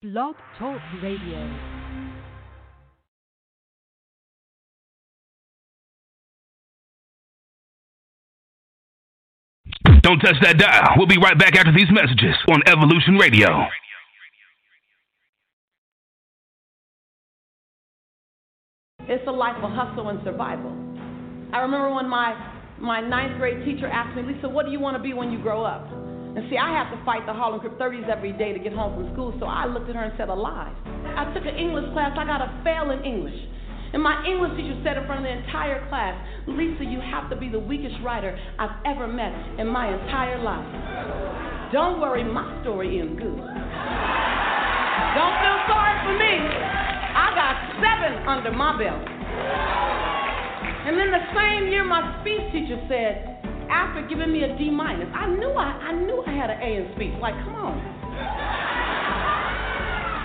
Blog Talk Radio. Don't touch that dial. We'll be right back after these messages on Evolution Radio. It's a life of hustle and survival. I remember when my, my ninth grade teacher asked me, Lisa, what do you want to be when you grow up? And see, I have to fight the Harlem Crip 30s every day to get home from school, so I looked at her and said, alive. I took an English class, I got a fail in English. And my English teacher said in front of the entire class, Lisa, you have to be the weakest writer I've ever met in my entire life. Don't worry, my story ends good. Don't feel sorry for me. I got seven under my belt. And then the same year, my speech teacher said, after giving me a D minus, I knew I, I knew I had an A in speech. Like, come on.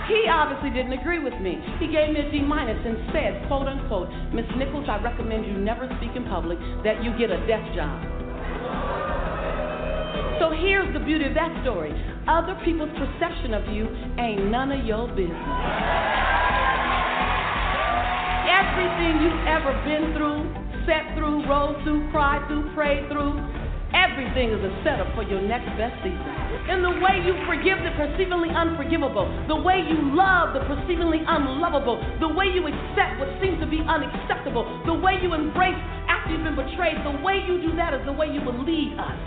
He obviously didn't agree with me. He gave me a D minus and said, quote unquote, Miss Nichols, I recommend you never speak in public, that you get a desk job. So here's the beauty of that story. Other people's perception of you ain't none of your business. Everything you've ever been through, sat through, rode through, cried through, prayed through, everything is a setup for your next best season. In the way you forgive the perceivingly unforgivable, the way you love the perceivingly unlovable, the way you accept what seems to be unacceptable, the way you embrace after you've been betrayed, the way you do that is the way you will lead us.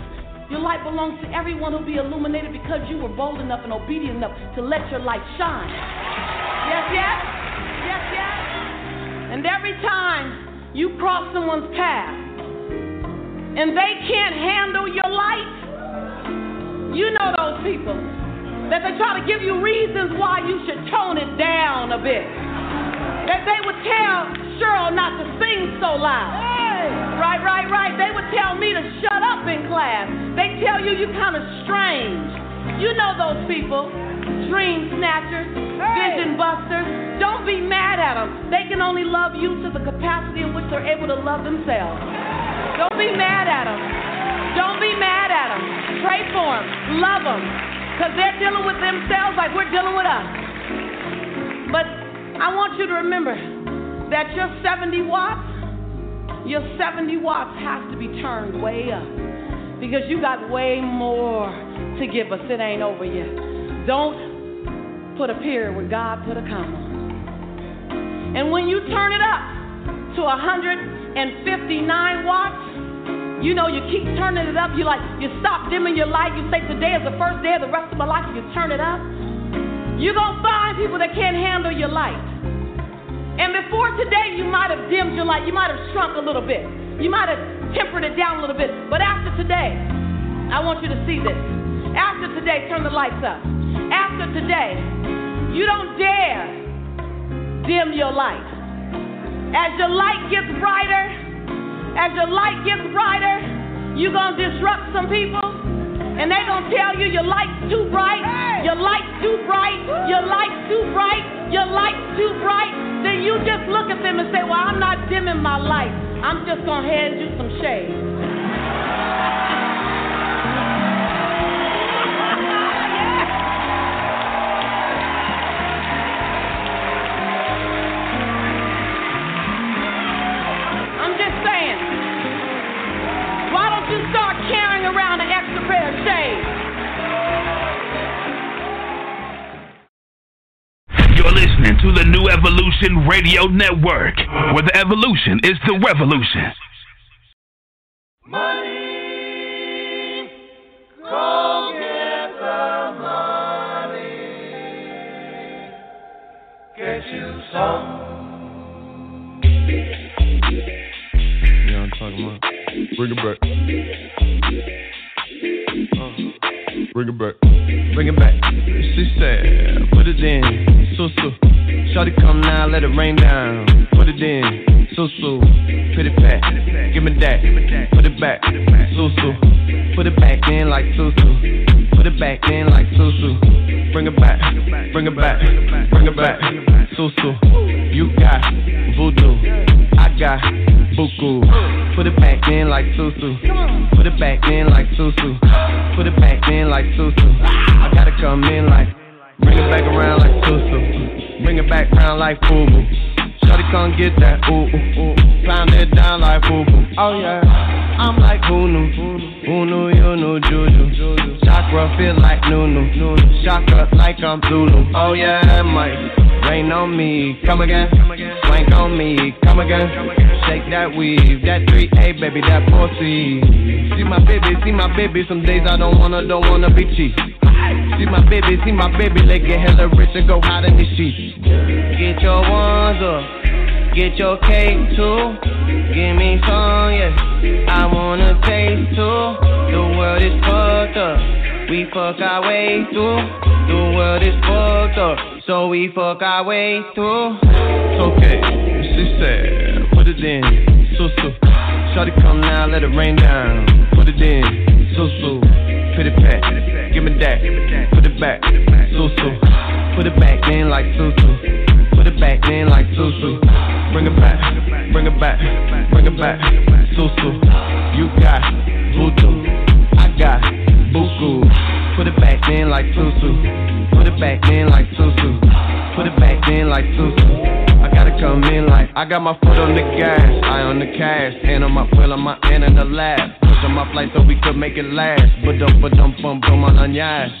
Your light belongs to everyone who'll be illuminated because you were bold enough and obedient enough to let your light shine. Yes, yes? Yes, yes? And every time you cross someone's path and they can't handle your light, you know those people that they try to give you reasons why you should tone it down a bit. That they would tell Cheryl not to sing so loud. Right, right, right. They would tell me to shut up in class. They tell you you're kind of strange. You know those people. Dream snatchers, vision busters. Don't be mad at them. They can only love you to the capacity in which they're able to love themselves. Don't be mad at them. Don't be mad at them. Pray for them. Love them. Because they're dealing with themselves like we're dealing with us. But I want you to remember that your 70 watts, your 70 watts has to be turned way up. Because you got way more to give us. It ain't over yet. Don't put a period where God put a comma. And when you turn it up to 159 watts, you know, you keep turning it up. You like, you stop dimming your light. You say, today is the first day of the rest of my life. You turn it up. You're to find people that can't handle your light. And before today, you might have dimmed your light. You might have shrunk a little bit. You might have tempered it down a little bit. But after today, I want you to see this. After today, turn the lights up. After today, you don't dare dim your light. As your light gets brighter, as your light gets brighter, you're going to disrupt some people. And they're going to tell you your light's too bright, your light's too bright, your light's too bright, your light's too bright. Then you just look at them and say, Well, I'm not dimming my light. I'm just going to hand you some shade. Radio Network, where the evolution is the revolution. That weave, that 3A, baby, that pussy. See my baby, see my baby. Some days I don't wanna, don't wanna be cheap. See my baby, see my baby. They get hella rich and go hide in the sheets. Get your ones up, get your cake too. Give me some, yeah. I wanna taste too. The world is fucked up. We fuck our way through. The world is fucked up. So we fuck our way through. It's okay, she said, put it in, so so. Shawty come now, let it rain down. Put it in, so so. Put it back, give me that. Put it back, so so. Put it back in like so so. Put it back in like so so. Bring it back, bring it back, bring it back, so so. You got voodoo, I got buku. Put it back in like susu. Put it back in like susu. Put it back in like susu. I gotta come in like I got my foot on the gas, eye on the cash, hand on my quill, on my hand in the lab. Push on my flight so we could make it last. But don't, but don't, bum, bum on onions.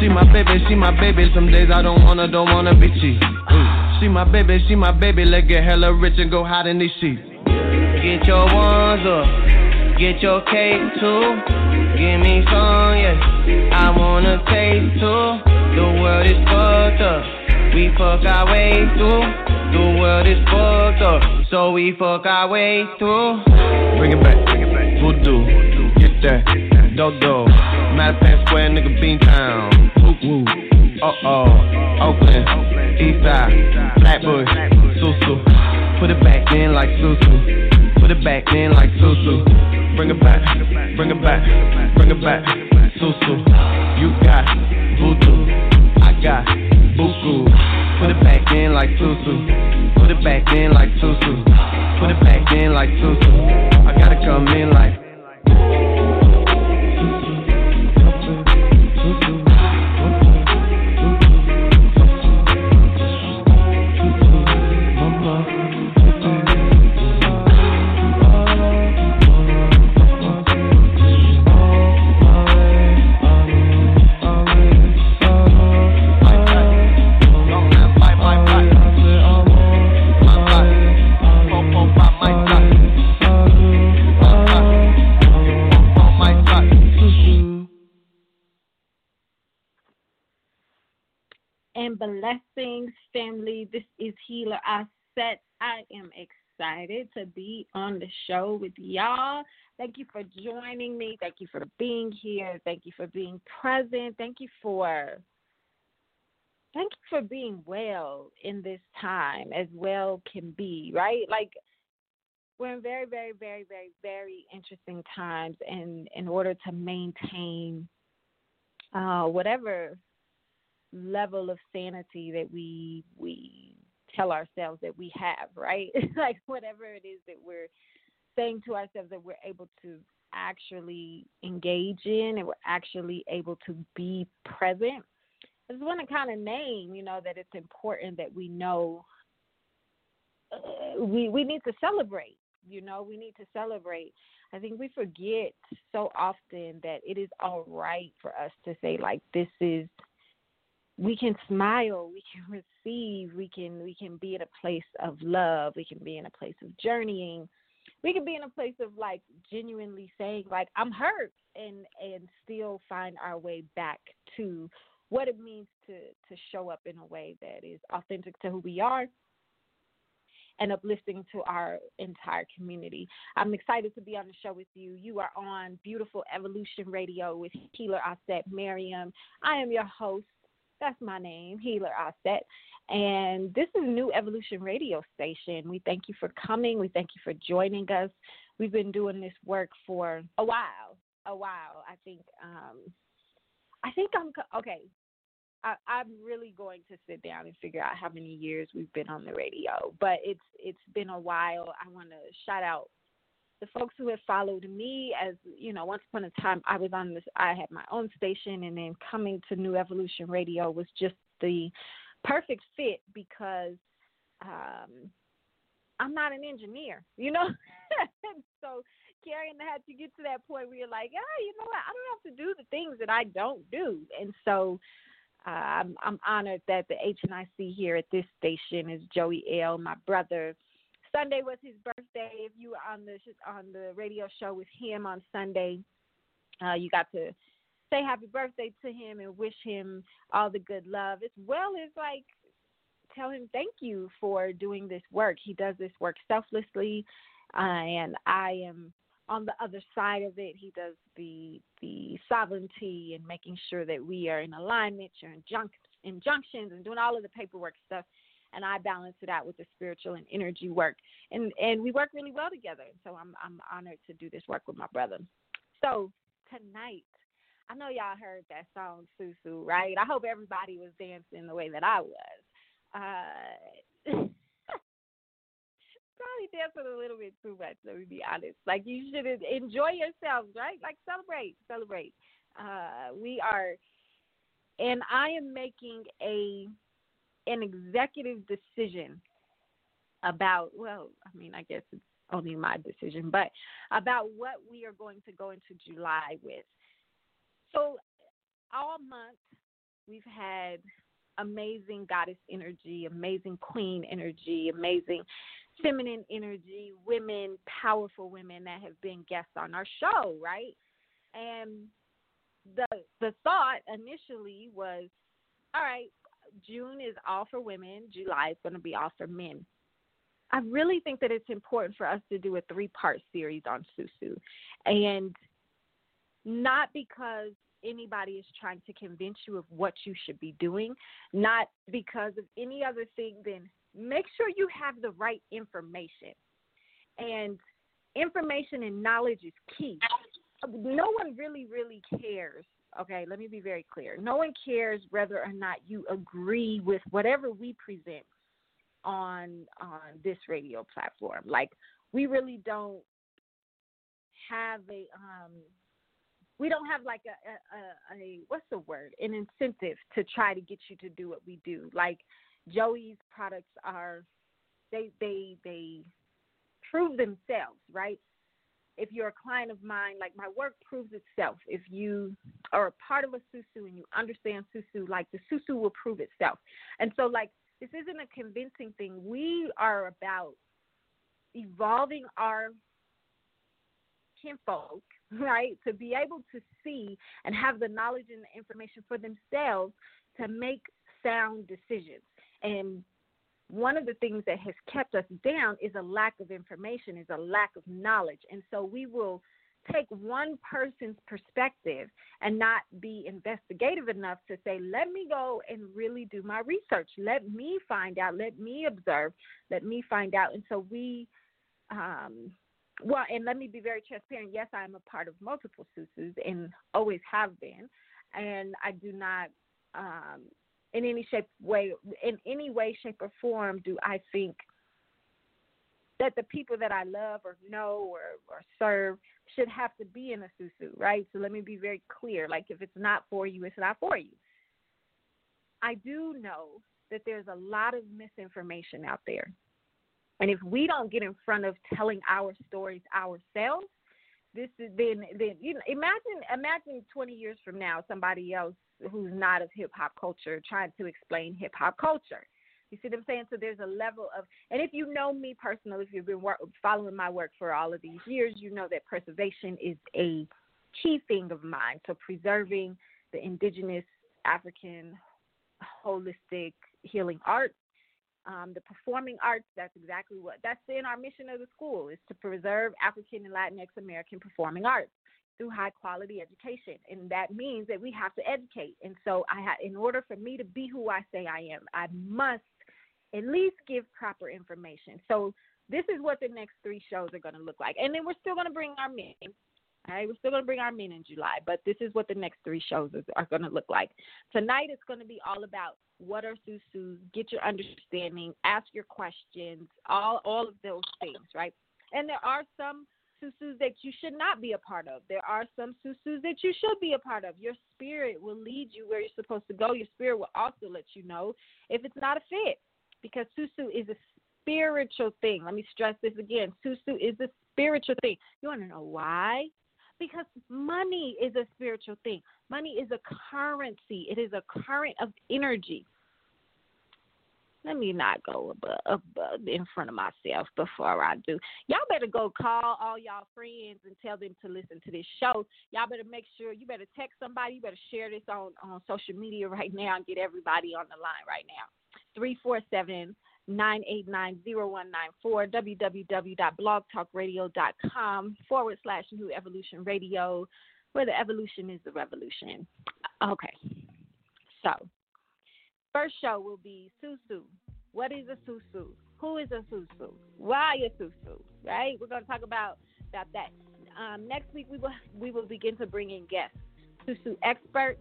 She my baby, she my baby. Some days I don't wanna, don't wanna be cheap. She my baby, she my baby. Let's get hella rich and go hide in these sheets. Get your ones up, get your cake too. Give me some, yeah. I wanna taste too. The world is fucked up. We fuck our way through. The world is fucked up. So we fuck our way through. Bring it back, voodoo. Get that, dodo. Mattapan Square, nigga, Beantown. Woo woo. Uh oh. Oakland, Eastside, Flatbush, Susu. Put it back in like Susu. Put it back in like Susu. Bring it back, bring it back, bring it back, Susu. You got voodoo, I got buku. Put it back in like Susu. Put it back in like Susu. Put it back in like Susu. I gotta come in like. Family. This is Healer I Set. I am excited to be on the show with y'all. Thank you for joining me. Thank you for being here. Thank you for being present. Thank you for thank you for being well in this time as well can be, right? Like we're in very, very, very, very, very interesting times and in order to maintain uh, whatever level of sanity that we we tell ourselves that we have, right? like whatever it is that we're saying to ourselves that we're able to actually engage in and we're actually able to be present. I just want to kind of name, you know, that it's important that we know uh, we we need to celebrate. You know, we need to celebrate. I think we forget so often that it is all right for us to say like this is we can smile we can receive we can we can be in a place of love we can be in a place of journeying we can be in a place of like genuinely saying like i'm hurt and and still find our way back to what it means to to show up in a way that is authentic to who we are and uplifting to our entire community. I'm excited to be on the show with you. You are on Beautiful Evolution Radio with Healer Auset Miriam. I am your host, that's my name, Healer Auset. And this is New Evolution Radio Station. We thank you for coming. We thank you for joining us. We've been doing this work for a while. A while. I think. Um, I think I'm okay. I, I'm really going to sit down and figure out how many years we've been on the radio, but it's it's been a while. I want to shout out the folks who have followed me as you know once upon a time i was on this i had my own station and then coming to new evolution radio was just the perfect fit because um, I'm not an engineer, you know. so Karen had to get to that point where you're like, ah, you know what? I don't have to do the things that I don't do, and so. Uh, I'm, I'm honored that the HNIC here at this station is Joey L, my brother. Sunday was his birthday. If you were on the on the radio show with him on Sunday, uh, you got to say happy birthday to him and wish him all the good love, as well as like tell him thank you for doing this work. He does this work selflessly, uh, and I am on the other side of it. He does the the sovereignty and making sure that we are in alignment, injunc- injunctions, and doing all of the paperwork stuff. And I balance it out with the spiritual and energy work, and and we work really well together. So I'm I'm honored to do this work with my brother. So tonight I know y'all heard that song Susu, right? I hope everybody was dancing the way that I was. Uh, probably dancing a little bit too much, let me be honest. Like you should enjoy yourselves, right? Like celebrate, celebrate. Uh, we are and I am making a an executive decision about well, I mean, I guess it's only my decision, but about what we are going to go into July with. So all month we've had amazing goddess energy, amazing queen energy, amazing feminine energy, women, powerful women that have been guests on our show, right? And the the thought initially was, all right, June is all for women, July is going to be all for men. I really think that it's important for us to do a three part series on Susu. And not because anybody is trying to convince you of what you should be doing, not because of any other thing than make sure you have the right information. And information and knowledge is key. No one really, really cares. Okay, let me be very clear. No one cares whether or not you agree with whatever we present on on this radio platform. Like we really don't have a um we don't have like a, a, a, a what's the word an incentive to try to get you to do what we do like joey's products are they they they prove themselves right if you're a client of mine like my work proves itself if you are a part of a susu and you understand susu like the susu will prove itself and so like this isn't a convincing thing we are about evolving our kinfolk right? To be able to see and have the knowledge and the information for themselves to make sound decisions. And one of the things that has kept us down is a lack of information, is a lack of knowledge. And so we will take one person's perspective and not be investigative enough to say, let me go and really do my research. Let me find out. Let me observe. Let me find out. And so we um, well, and let me be very transparent. Yes, I am a part of multiple SUSUs and always have been, and I do not, um, in any shape, way, in any way, shape, or form, do I think that the people that I love or know or, or serve should have to be in a susu, right? So let me be very clear. Like, if it's not for you, it's not for you. I do know that there's a lot of misinformation out there. And if we don't get in front of telling our stories ourselves, this is then then you know imagine imagine 20 years from now somebody else who's not of hip hop culture trying to explain hip hop culture. You see what I'm saying? So there's a level of, and if you know me personally, if you've been work, following my work for all of these years, you know that preservation is a key thing of mine. So preserving the indigenous African holistic healing arts um, the performing arts, that's exactly what that's in our mission of the school is to preserve African and Latinx American performing arts through high quality education. And that means that we have to educate. And so I ha- in order for me to be who I say I am, I must at least give proper information. So this is what the next three shows are going to look like. And then we're still going to bring our men. All right, we're still going to bring our men in July, but this is what the next three shows are going to look like. Tonight it's going to be all about what are susus, get your understanding, ask your questions, all all of those things, right? And there are some susus that you should not be a part of. There are some susus that you should be a part of. Your spirit will lead you where you're supposed to go. Your spirit will also let you know if it's not a fit because susu is a spiritual thing. Let me stress this again. Susu is a spiritual thing. You want to know why? Because money is a spiritual thing. Money is a currency. It is a current of energy let me not go above, above in front of myself before I do. Y'all better go call all y'all friends and tell them to listen to this show. Y'all better make sure you better text somebody. You better share this on on social media right now and get everybody on the line right now. Three four seven nine eight nine zero one nine four www.blogtalkradio.com forward slash New Evolution Radio, where the evolution is the revolution. Okay, so First show will be Susu. What is a Susu? Who is a Susu? Why a Susu? Right? We're going to talk about about that. Um, next week we will we will begin to bring in guests, Susu experts,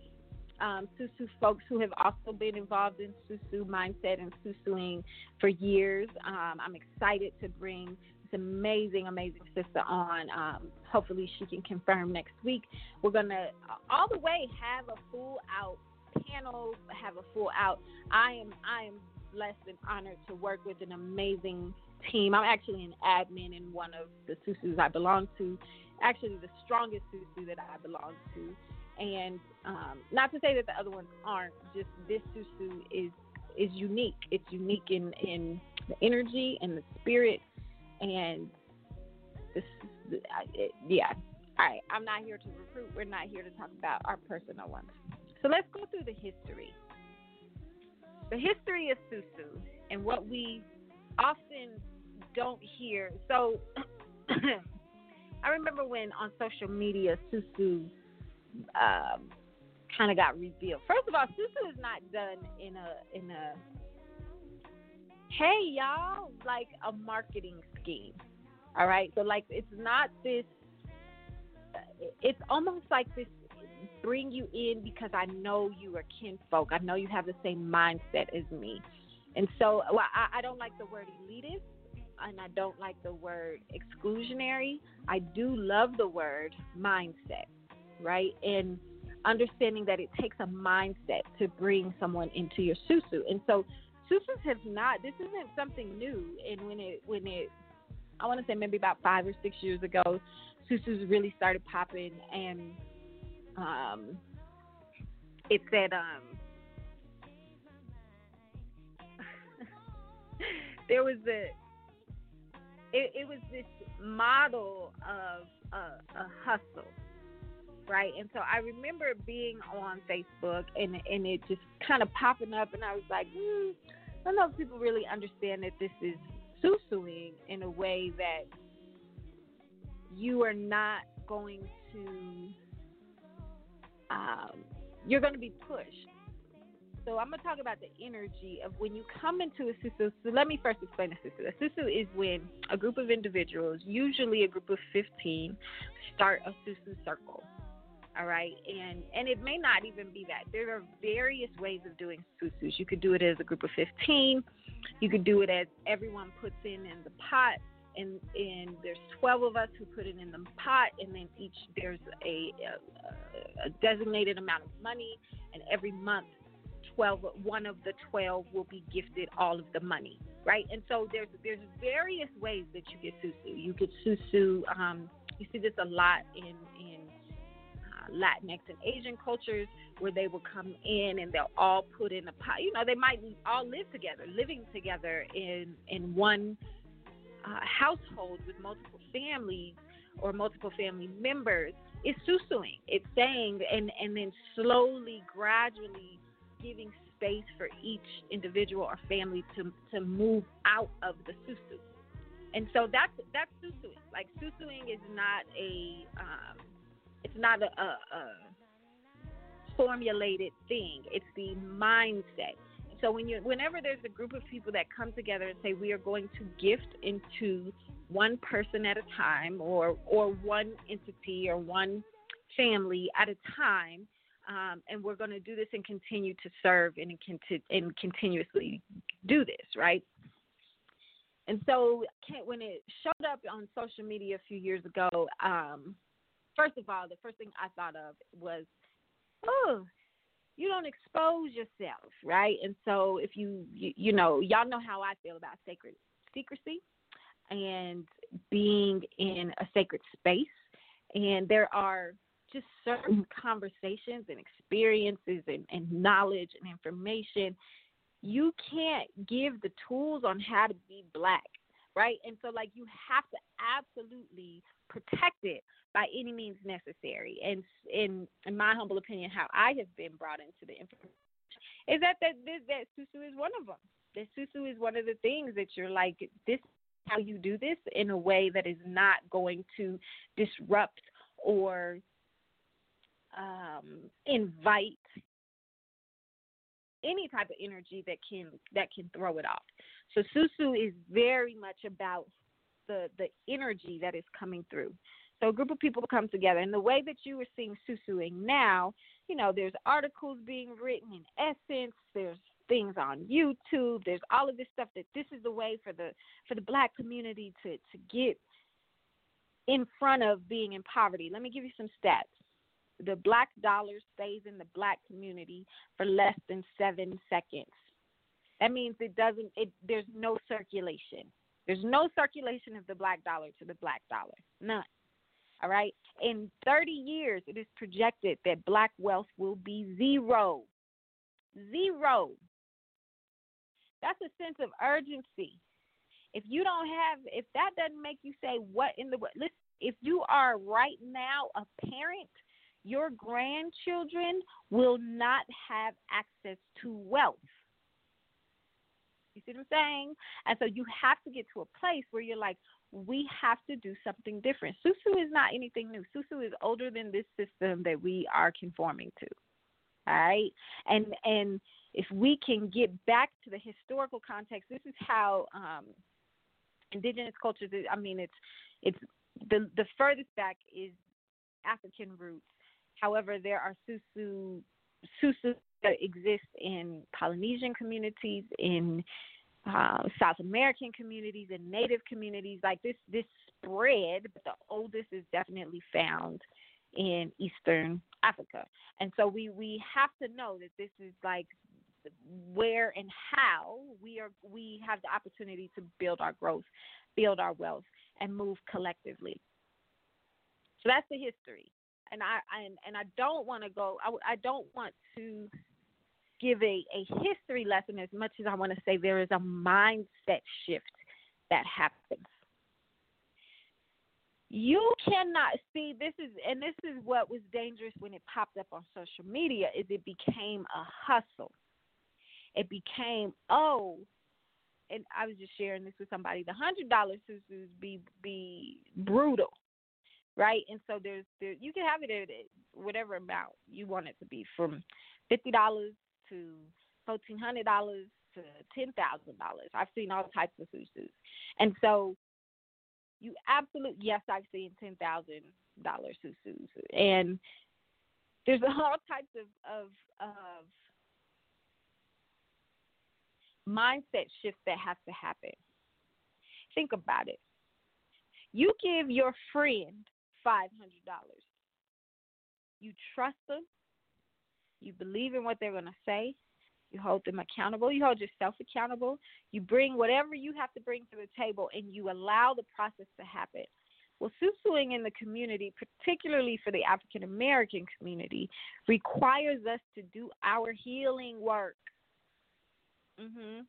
um, Susu folks who have also been involved in Susu mindset and Susuing for years. Um, I'm excited to bring this amazing, amazing sister on. Um, hopefully she can confirm next week. We're gonna all the way have a full out panels, have a full out. I am I am blessed and honored to work with an amazing team. I'm actually an admin in one of the susus I belong to, actually the strongest susu that I belong to. And um, not to say that the other ones aren't, just this susu is is unique. It's unique in in the energy and the spirit and this. It, yeah. All right. I'm not here to recruit. We're not here to talk about our personal ones. So let's go through the history. The history of Susu and what we often don't hear. So I remember when on social media Susu um, kind of got revealed. First of all, Susu is not done in a in a hey y'all like a marketing scheme. All right, so like it's not this. It's almost like this bring you in because I know you are kinfolk. I know you have the same mindset as me. And so well, I, I don't like the word elitist and I don't like the word exclusionary. I do love the word mindset, right? And understanding that it takes a mindset to bring someone into your susu. And so susus have not this isn't something new and when it when it I want to say maybe about 5 or 6 years ago susus really started popping and um, it said um, there was a it, it was this model of a, a hustle right? And so I remember being on Facebook and and it just kind of popping up, and I was like, mm, I don't know if people really understand that this is susuing in a way that you are not going to um, you're going to be pushed. So I'm going to talk about the energy of when you come into a susu. So let me first explain a susu. A susu is when a group of individuals, usually a group of 15, start a susu circle. All right, and and it may not even be that. There are various ways of doing susus. You could do it as a group of 15. You could do it as everyone puts in in the pot and and there's 12 of us who put it in the pot and then each there's a, a, a designated amount of money and every month 12 one of the 12 will be gifted all of the money right and so there's there's various ways that you get susu you get susu um, you see this a lot in in uh, Latinx and Asian cultures where they will come in and they'll all put in a pot. You know, they might all live together, living together in in one uh, households with multiple families or multiple family members is susuing. It's saying and and then slowly, gradually giving space for each individual or family to to move out of the susu. And so that's that's susuing. Like susuing is not a um, it's not a, a, a formulated thing. It's the mindset. So when you whenever there's a group of people that come together and say we are going to gift into one person at a time or or one entity or one family at a time um, and we're going to do this and continue to serve and, and continuously do this right? And so when it showed up on social media a few years ago, um, first of all, the first thing I thought of was, oh, you don't expose yourself, right? And so if you, you, you know, y'all know how I feel about sacred secrecy and being in a sacred space. And there are just certain mm-hmm. conversations and experiences and, and knowledge and information you can't give the tools on how to be black, right? And so, like, you have to absolutely protect it by any means necessary. And in in my humble opinion, how I have been brought into the information is that that this, that susu is one of them. That susu is one of the things that you're like this how you do this in a way that is not going to disrupt or um, invite any type of energy that can that can throw it off. So susu is very much about the the energy that is coming through. So a group of people come together, and the way that you are seeing susuing now, you know, there's articles being written in Essence. There's things on YouTube. There's all of this stuff that this is the way for the for the black community to to get in front of being in poverty. Let me give you some stats the black dollar stays in the black community for less than seven seconds. That means it doesn't. It there's no circulation. There's no circulation of the black dollar to the black dollar. None. All right. In 30 years, it is projected that black wealth will be zero. Zero. That's a sense of urgency. If you don't have, if that doesn't make you say, what in the, world? listen, if you are right now a parent your grandchildren will not have access to wealth. You see what I'm saying? And so you have to get to a place where you're like, we have to do something different. Susu is not anything new. Susu is older than this system that we are conforming to. All right? And and if we can get back to the historical context, this is how um, indigenous cultures. I mean, it's it's the the furthest back is African roots However, there are susu susu that exist in Polynesian communities, in uh, South American communities, and Native communities. Like this, this spread, but the oldest is definitely found in Eastern Africa. And so we we have to know that this is like where and how we are we have the opportunity to build our growth, build our wealth, and move collectively. So that's the history and I, I and I don't want to go. I, I don't want to give a, a history lesson as much as I want to say there is a mindset shift that happens. You cannot see this is and this is what was dangerous when it popped up on social media is it became a hustle. It became oh and I was just sharing this with somebody. The hundred dollar susus be be brutal right? And so there's there you can have it at whatever amount you want it to be, from fifty dollars to fourteen hundred dollars to ten thousand dollars. I've seen all types of susus, and so you absolutely yes, I've seen ten thousand dollar susus, and there's all types of of of mindset shifts that have to happen. Think about it. You give your friend $500. You trust them. You believe in what they're going to say. You hold them accountable. You hold yourself accountable. You bring whatever you have to bring to the table and you allow the process to happen. Well, susuing in the community, particularly for the African American community, requires us to do our healing work. Mhm.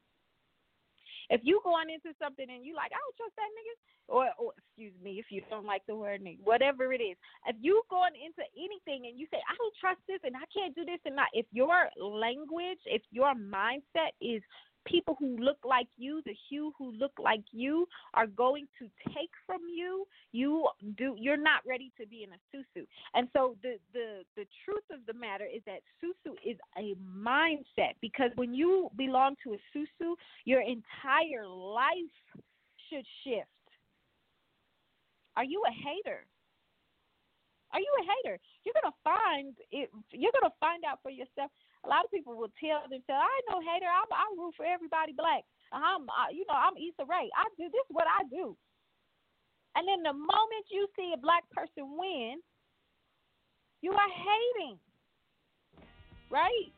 If you going into something and you like, I don't trust that nigga, or, or excuse me, if you don't like the word nigga, whatever it is. If you going into anything and you say, I don't trust this and I can't do this and not, if your language, if your mindset is people who look like you, the hue who look like you are going to take from you, you do you're not ready to be in a susu. And so the the the truth of the matter is that susu is a mindset because when you belong to a susu, your entire life should shift. Are you a hater? Are you a hater? You're gonna find it. You're gonna find out for yourself a lot of people will tell themselves, "I no hater. I I root for everybody black. I'm I, you know I'm Issa Rae. I do this is what I do." And then the moment you see a black person win, you are hating. Right?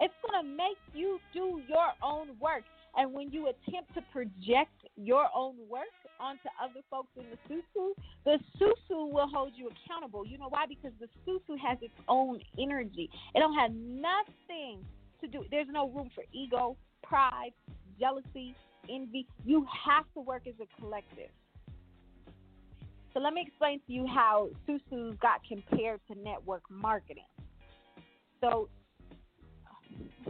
It's to make you do your own work. And when you attempt to project your own work onto other folks in the susu, the susu will hold you accountable. You know why? Because the susu has its own energy. It don't have nothing to do. There's no room for ego, pride, jealousy, envy. You have to work as a collective. So let me explain to you how Susu got compared to network marketing. So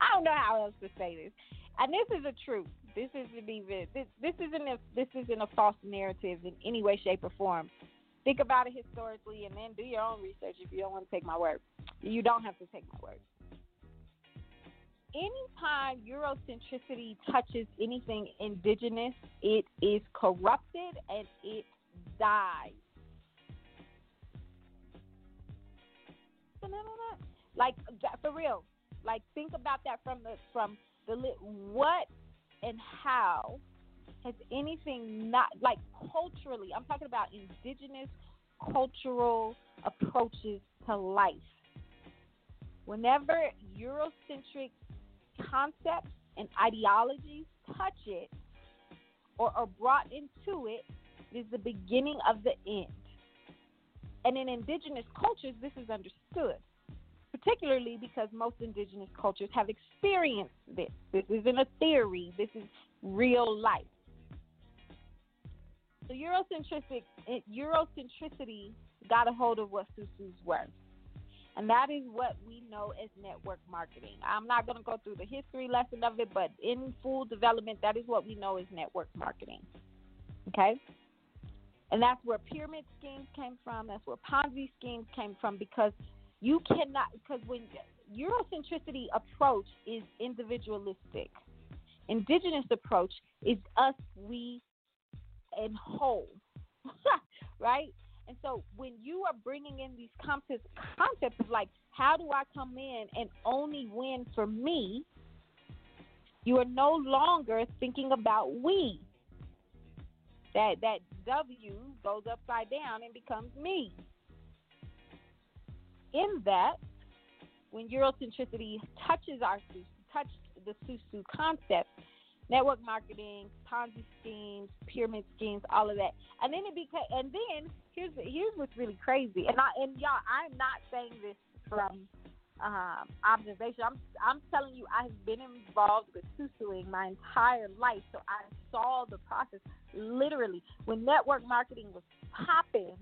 I don't know how else to say this. And this is a truth. This isn't even this, this isn't a this isn't a false narrative in any way, shape, or form. Think about it historically and then do your own research if you don't want to take my word. You don't have to take my word anytime Eurocentricity touches anything indigenous, it is corrupted and it dies. Like for real, like think about that from the from what and how has anything not like culturally? I'm talking about indigenous cultural approaches to life. Whenever Eurocentric concepts and ideologies touch it or are brought into it, it is the beginning of the end. And in indigenous cultures, this is understood, particularly because most indigenous cultures have experienced this. This isn't a theory, this is real life. So Eurocentric, Eurocentricity got a hold of what Susu's were. And that is what we know as network marketing. I'm not going to go through the history lesson of it, but in full development, that is what we know as network marketing. Okay? And that's where pyramid schemes came from. That's where Ponzi schemes came from because you cannot, because when Eurocentricity approach is individualistic, indigenous approach is us, we, and whole. right? And so when you are bringing in these concepts, concepts of like, how do I come in and only win for me? You are no longer thinking about we. That that W goes upside down and becomes me. In that, when Eurocentricity touches our touch the Susu concept, network marketing, Ponzi schemes, pyramid schemes, all of that. And then it became, and then here's here's what's really crazy. And I and y'all, I'm not saying this from um, observation. I'm I'm telling you, I have been involved with susuing my entire life, so I saw the process literally when network marketing was popping.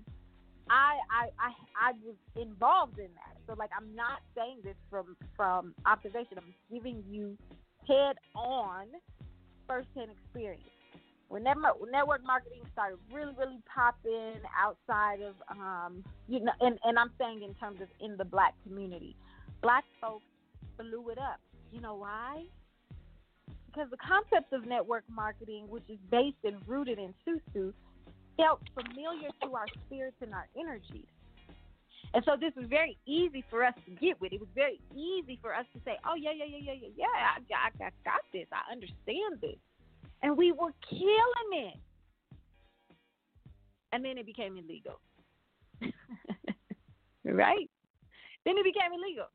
I, I I I was involved in that. So like I'm not saying this from from observation. I'm giving you head on first hand experience. When network, network marketing started really, really popping outside of, um, you know, and, and I'm saying in terms of in the black community, black folks blew it up. You know why? Because the concept of network marketing, which is based and rooted in Susu, felt familiar to our spirits and our energies. And so this was very easy for us to get with. It was very easy for us to say, "Oh yeah, yeah, yeah, yeah, yeah, yeah. I, I, I got this. I understand this," and we were killing it. And then it became illegal, right? Then it became illegal.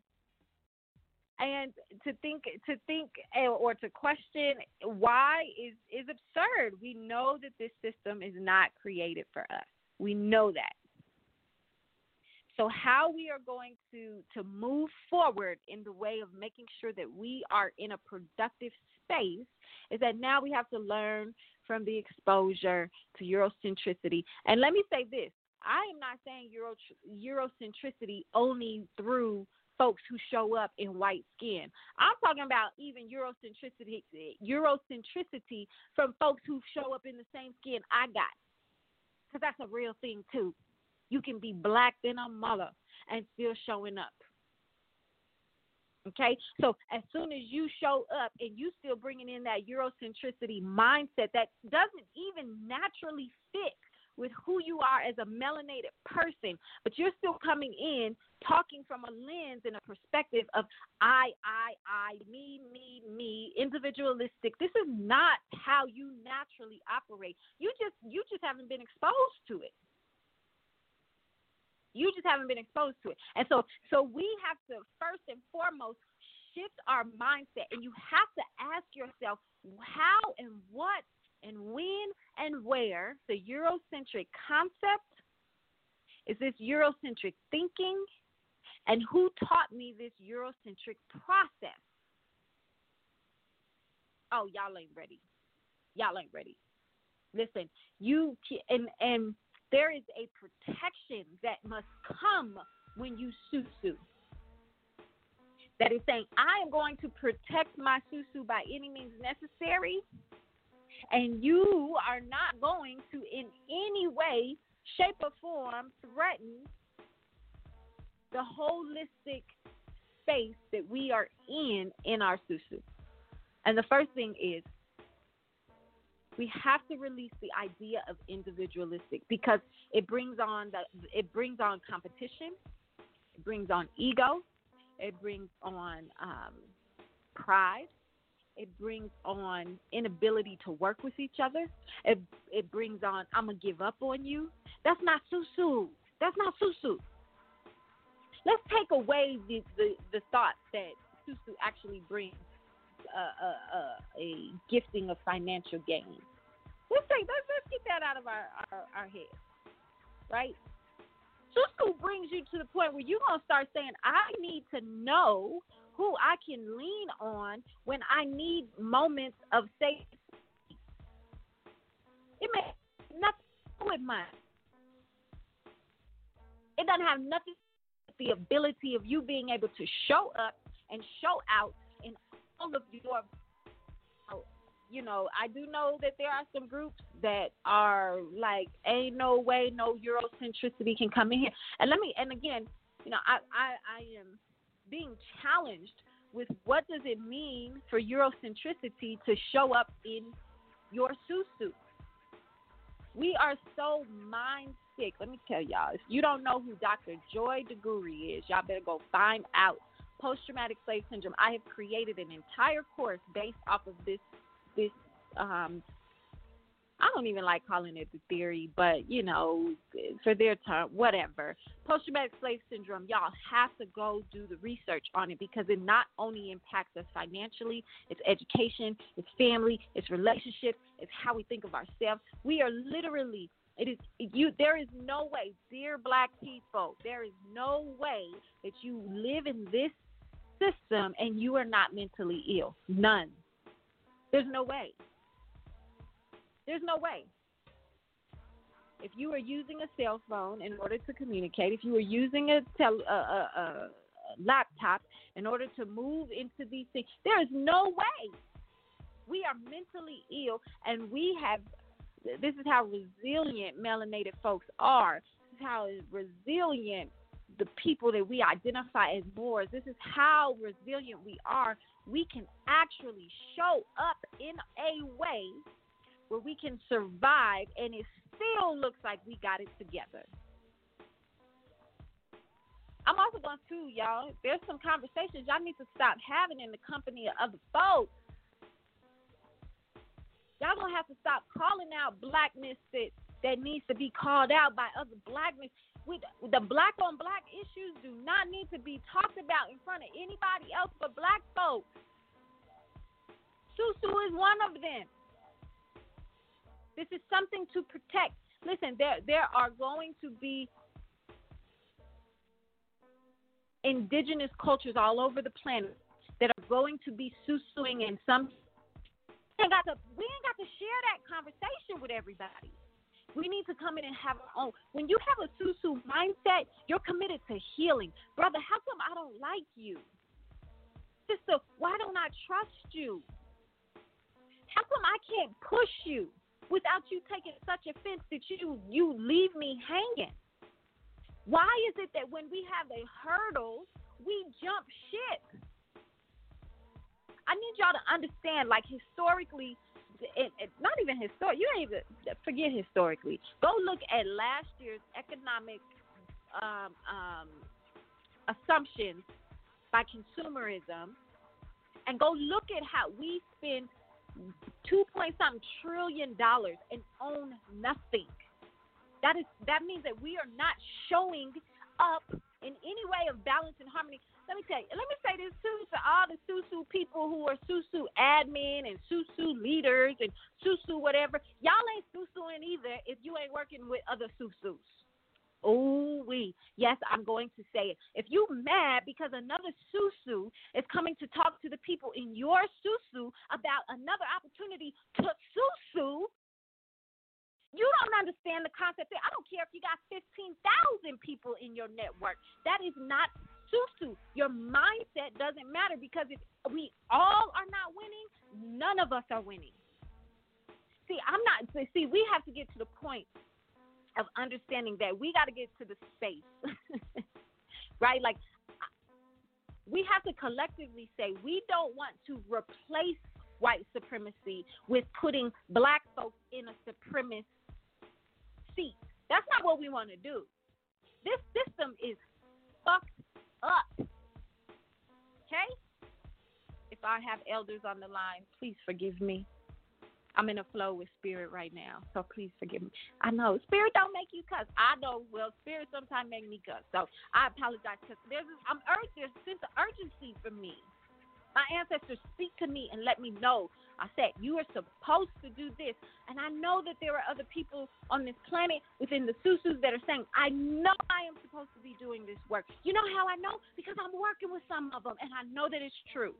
And to think, to think, eh, or to question why is is absurd. We know that this system is not created for us. We know that. So how we are going to to move forward in the way of making sure that we are in a productive space is that now we have to learn from the exposure to Eurocentricity. And let me say this: I am not saying Euro Eurocentricity only through folks who show up in white skin. I'm talking about even Eurocentricity Eurocentricity from folks who show up in the same skin I got, because that's a real thing too. You can be black than a mother and still showing up. Okay, so as soon as you show up and you still bringing in that Eurocentricity mindset that doesn't even naturally fit with who you are as a melanated person, but you're still coming in talking from a lens and a perspective of I, I, I, me, me, me, individualistic. This is not how you naturally operate. You just you just haven't been exposed to it. You just haven't been exposed to it. And so so we have to first and foremost shift our mindset and you have to ask yourself how and what and when and where the Eurocentric concept is this Eurocentric thinking and who taught me this Eurocentric process. Oh, y'all ain't ready. Y'all ain't ready. Listen, you and and there is a protection that must come when you susu. That is saying, I am going to protect my susu by any means necessary, and you are not going to, in any way, shape, or form, threaten the holistic space that we are in in our susu. And the first thing is we have to release the idea of individualistic because it brings on the it brings on competition, it brings on ego, it brings on um, pride, it brings on inability to work with each other. It it brings on I'm gonna give up on you. That's not susu. That's not susu. Let's take away the the, the thought that susu actually brings a, a, a, gifting of financial gain. Let's take let's, let's get that out of our, our, our head, right? Susu brings you to the point where you're gonna start saying, I need to know who I can lean on when I need moments of safety. It may nothing with mine. It doesn't have nothing with the ability of you being able to show up and show out in all of your you know, I do know that there are some groups that are like, ain't no way no Eurocentricity can come in here. And let me, and again, you know, I, I, I am being challenged with what does it mean for Eurocentricity to show up in your susu. We are so mind sick. Let me tell y'all, if you don't know who Dr. Joy DeGruy is, y'all better go find out. Post traumatic slave syndrome. I have created an entire course based off of this this um I don't even like calling it the theory, but you know, for their term, whatever. Post traumatic slave syndrome, y'all have to go do the research on it because it not only impacts us financially, it's education, it's family, it's relationships, it's how we think of ourselves. We are literally it is you there is no way, dear black people, there is no way that you live in this system and you are not mentally ill. None. There's no way. There's no way. If you are using a cell phone in order to communicate, if you are using a, tel- a, a, a laptop in order to move into these things, there is no way. We are mentally ill, and we have. This is how resilient melanated folks are. This is how resilient the people that we identify as Moors. This is how resilient we are we can actually show up in a way where we can survive and it still looks like we got it together. I'm also going to, y'all, there's some conversations y'all need to stop having in the company of other folks. Y'all gonna have to stop calling out blackness that, that needs to be called out by other blackness. We, the black on black issues do not need to be talked about in front of anybody else but black folks. Susu is one of them. This is something to protect. Listen, there there are going to be indigenous cultures all over the planet that are going to be susuing and some we ain't got to we ain't got to share that conversation with everybody. We need to come in and have our own. When you have a susu mindset, you're committed to healing. Brother, how come I don't like you? Sister, why don't I trust you? How come I can't push you without you taking such offense that you you leave me hanging? Why is it that when we have a hurdle, we jump ship? I need y'all to understand, like historically, it, it, not even historic. You ain't even forget historically. Go look at last year's economic um, um, assumptions by consumerism, and go look at how we spend two point something trillion dollars and own nothing. That is that means that we are not showing up in any way of balance and harmony. Let me tell you, let me say this too to all the Susu people who are Susu admin and Susu leaders and Susu whatever. Y'all ain't Susuing either if you ain't working with other Susus. Oh, we. Yes, I'm going to say it. If you mad because another susu is coming to talk to the people in your susu about another opportunity to susu, you don't understand the concept. I don't care if you got 15,000 people in your network. That is not susu. Your mindset doesn't matter because if we all are not winning, none of us are winning. See, I'm not. See, we have to get to the point of understanding that we got to get to the space, right? Like, we have to collectively say we don't want to replace white supremacy with putting black folks in a supremacist seat. That's not what we want to do. This system is fucked up. Okay? If I have elders on the line, please forgive me. I'm in a flow with spirit right now, so please forgive me. I know spirit don't make you cuss. I know. Well, spirit sometimes make me cuss, so I apologize because there's I'm urged. There's a sense of urgency for me. My ancestors speak to me and let me know. I said, You are supposed to do this. And I know that there are other people on this planet within the Susus that are saying, I know I am supposed to be doing this work. You know how I know? Because I'm working with some of them and I know that it's true.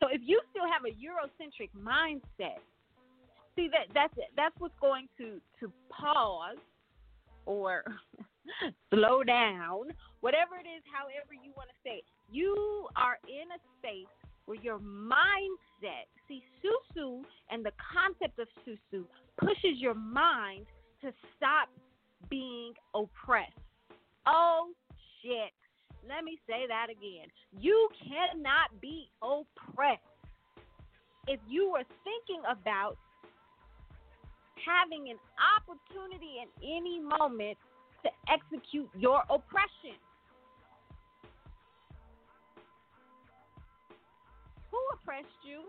So if you still have a Eurocentric mindset, see that that's that's what's going to to pause or slow down, whatever it is, however you want to say it. You are in a space where your mindset, see, susu and the concept of susu pushes your mind to stop being oppressed. Oh, shit. Let me say that again. You cannot be oppressed. If you are thinking about having an opportunity in any moment to execute your oppression. Who oppressed you?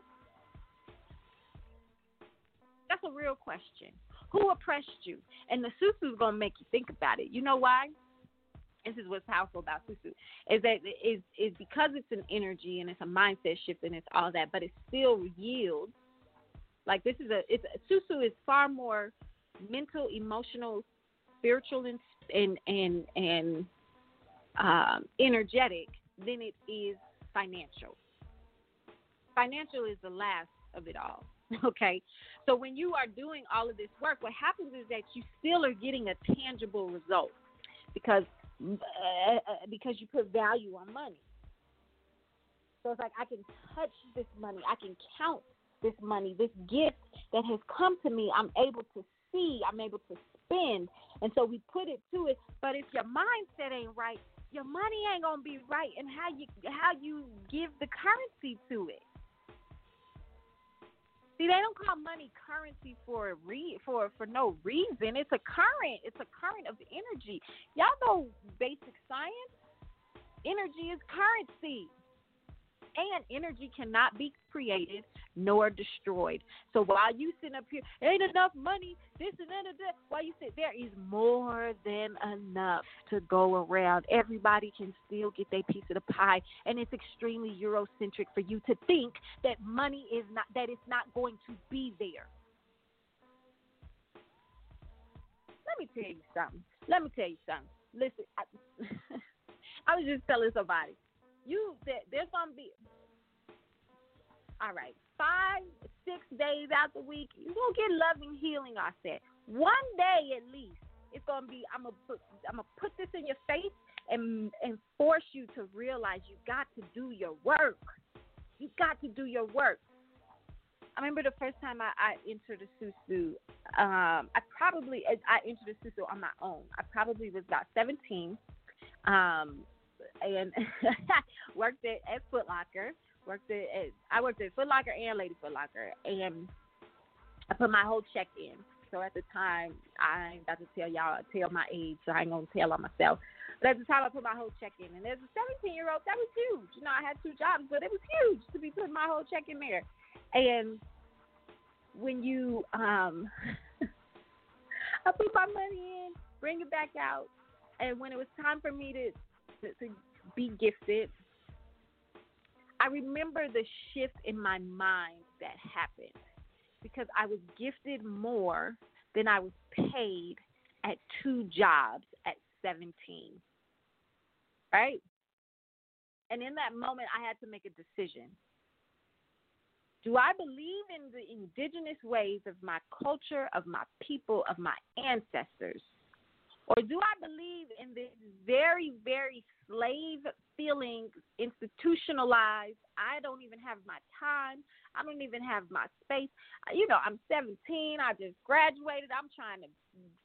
That's a real question. Who oppressed you? And the susu is gonna make you think about it. You know why? This is what's powerful about susu is that is is because it's an energy and it's a mindset shift and it's all that, but it still yields. Like this is a it's susu is far more mental, emotional, spiritual, and and and and um, energetic than it is financial. Financial is the last of it all. Okay, so when you are doing all of this work, what happens is that you still are getting a tangible result because Uh, uh, because you put value on money. So it's like I can touch this money, I can count this money, this gift that has come to me. I'm able to see, I'm able to spend. And so we put it to it. But if your mindset ain't right, your money ain't gonna be right and how you how you give the currency to it. See, they don't call money currency for a re for for no reason. It's a current. It's a current of energy. Y'all know basic science. Energy is currency and energy cannot be created nor destroyed. So while you sit up here, ain't enough money, this and that, and that. While you sit, there is more than enough to go around. Everybody can still get their piece of the pie, and it's extremely Eurocentric for you to think that money is not that it's not going to be there. Let me tell you something. Let me tell you something. Listen, I, I was just telling somebody you that there's gonna be all right, five, six days out the week, you gonna get loving healing. I said one day at least. It's gonna be. I'm gonna put. I'm gonna put this in your face and and force you to realize you got to do your work. You got to do your work. I remember the first time I, I entered a susu. Um, I probably I entered a susu on my own. I probably was about 17. Um, and worked at, at Foot Locker. Worked at, at I worked at Foot Locker and Lady Foot Locker, and I put my whole check in. So at the time, I ain't about to tell y'all tell my age, so I ain't gonna tell on myself. But at the time, I put my whole check in, and as a 17 year old, that was huge. You know, I had two jobs, but it was huge to be putting my whole check in there. And when you, um, I put my money in, bring it back out, and when it was time for me to, to, to be gifted, I remember the shift in my mind that happened because I was gifted more than I was paid at two jobs at 17. Right? And in that moment, I had to make a decision. Do I believe in the indigenous ways of my culture, of my people, of my ancestors? Or do I believe in this very, very slave feeling, institutionalized? I don't even have my time. I don't even have my space. Uh, you know, I'm 17. I just graduated. I'm trying to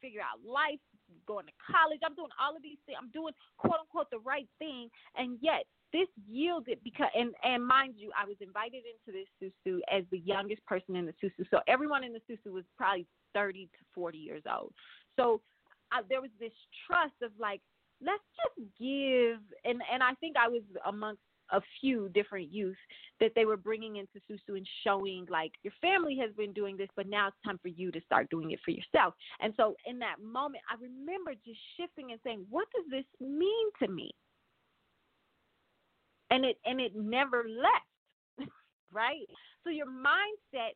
figure out life, going to college. I'm doing all of these things. I'm doing quote unquote the right thing. And yet, this yielded because and and mind you, I was invited into this susu as the youngest person in the susu. So everyone in the susu was probably 30 to 40 years old. So I, there was this trust of like, let's just give, and and I think I was amongst a few different youth that they were bringing into Susu and showing like your family has been doing this, but now it's time for you to start doing it for yourself. And so in that moment, I remember just shifting and saying, what does this mean to me? And it and it never left, right? So your mindset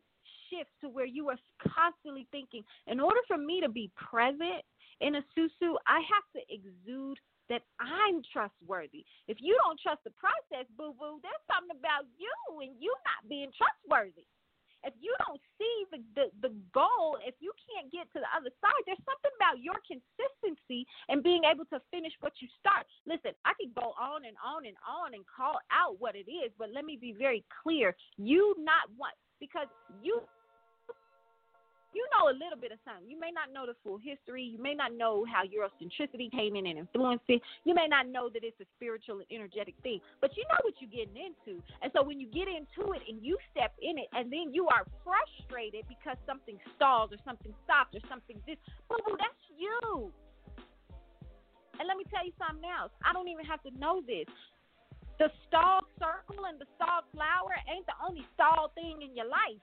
shifts to where you are constantly thinking, in order for me to be present in a susu, I have to exude that I'm trustworthy. If you don't trust the process, boo boo, there's something about you and you not being trustworthy. If you don't see the, the, the goal, if you can't get to the other side, there's something about your consistency and being able to finish what you start. Listen, I could go on and on and on and call out what it is, but let me be very clear. You not want because you you know a little bit of something. You may not know the full history. You may not know how Eurocentricity came in and influenced it. You may not know that it's a spiritual and energetic thing, but you know what you're getting into. And so when you get into it and you step in it, and then you are frustrated because something stalls or something stops or something this, boo boo, that's you. And let me tell you something else. I don't even have to know this. The stalled circle and the stalled flower ain't the only stalled thing in your life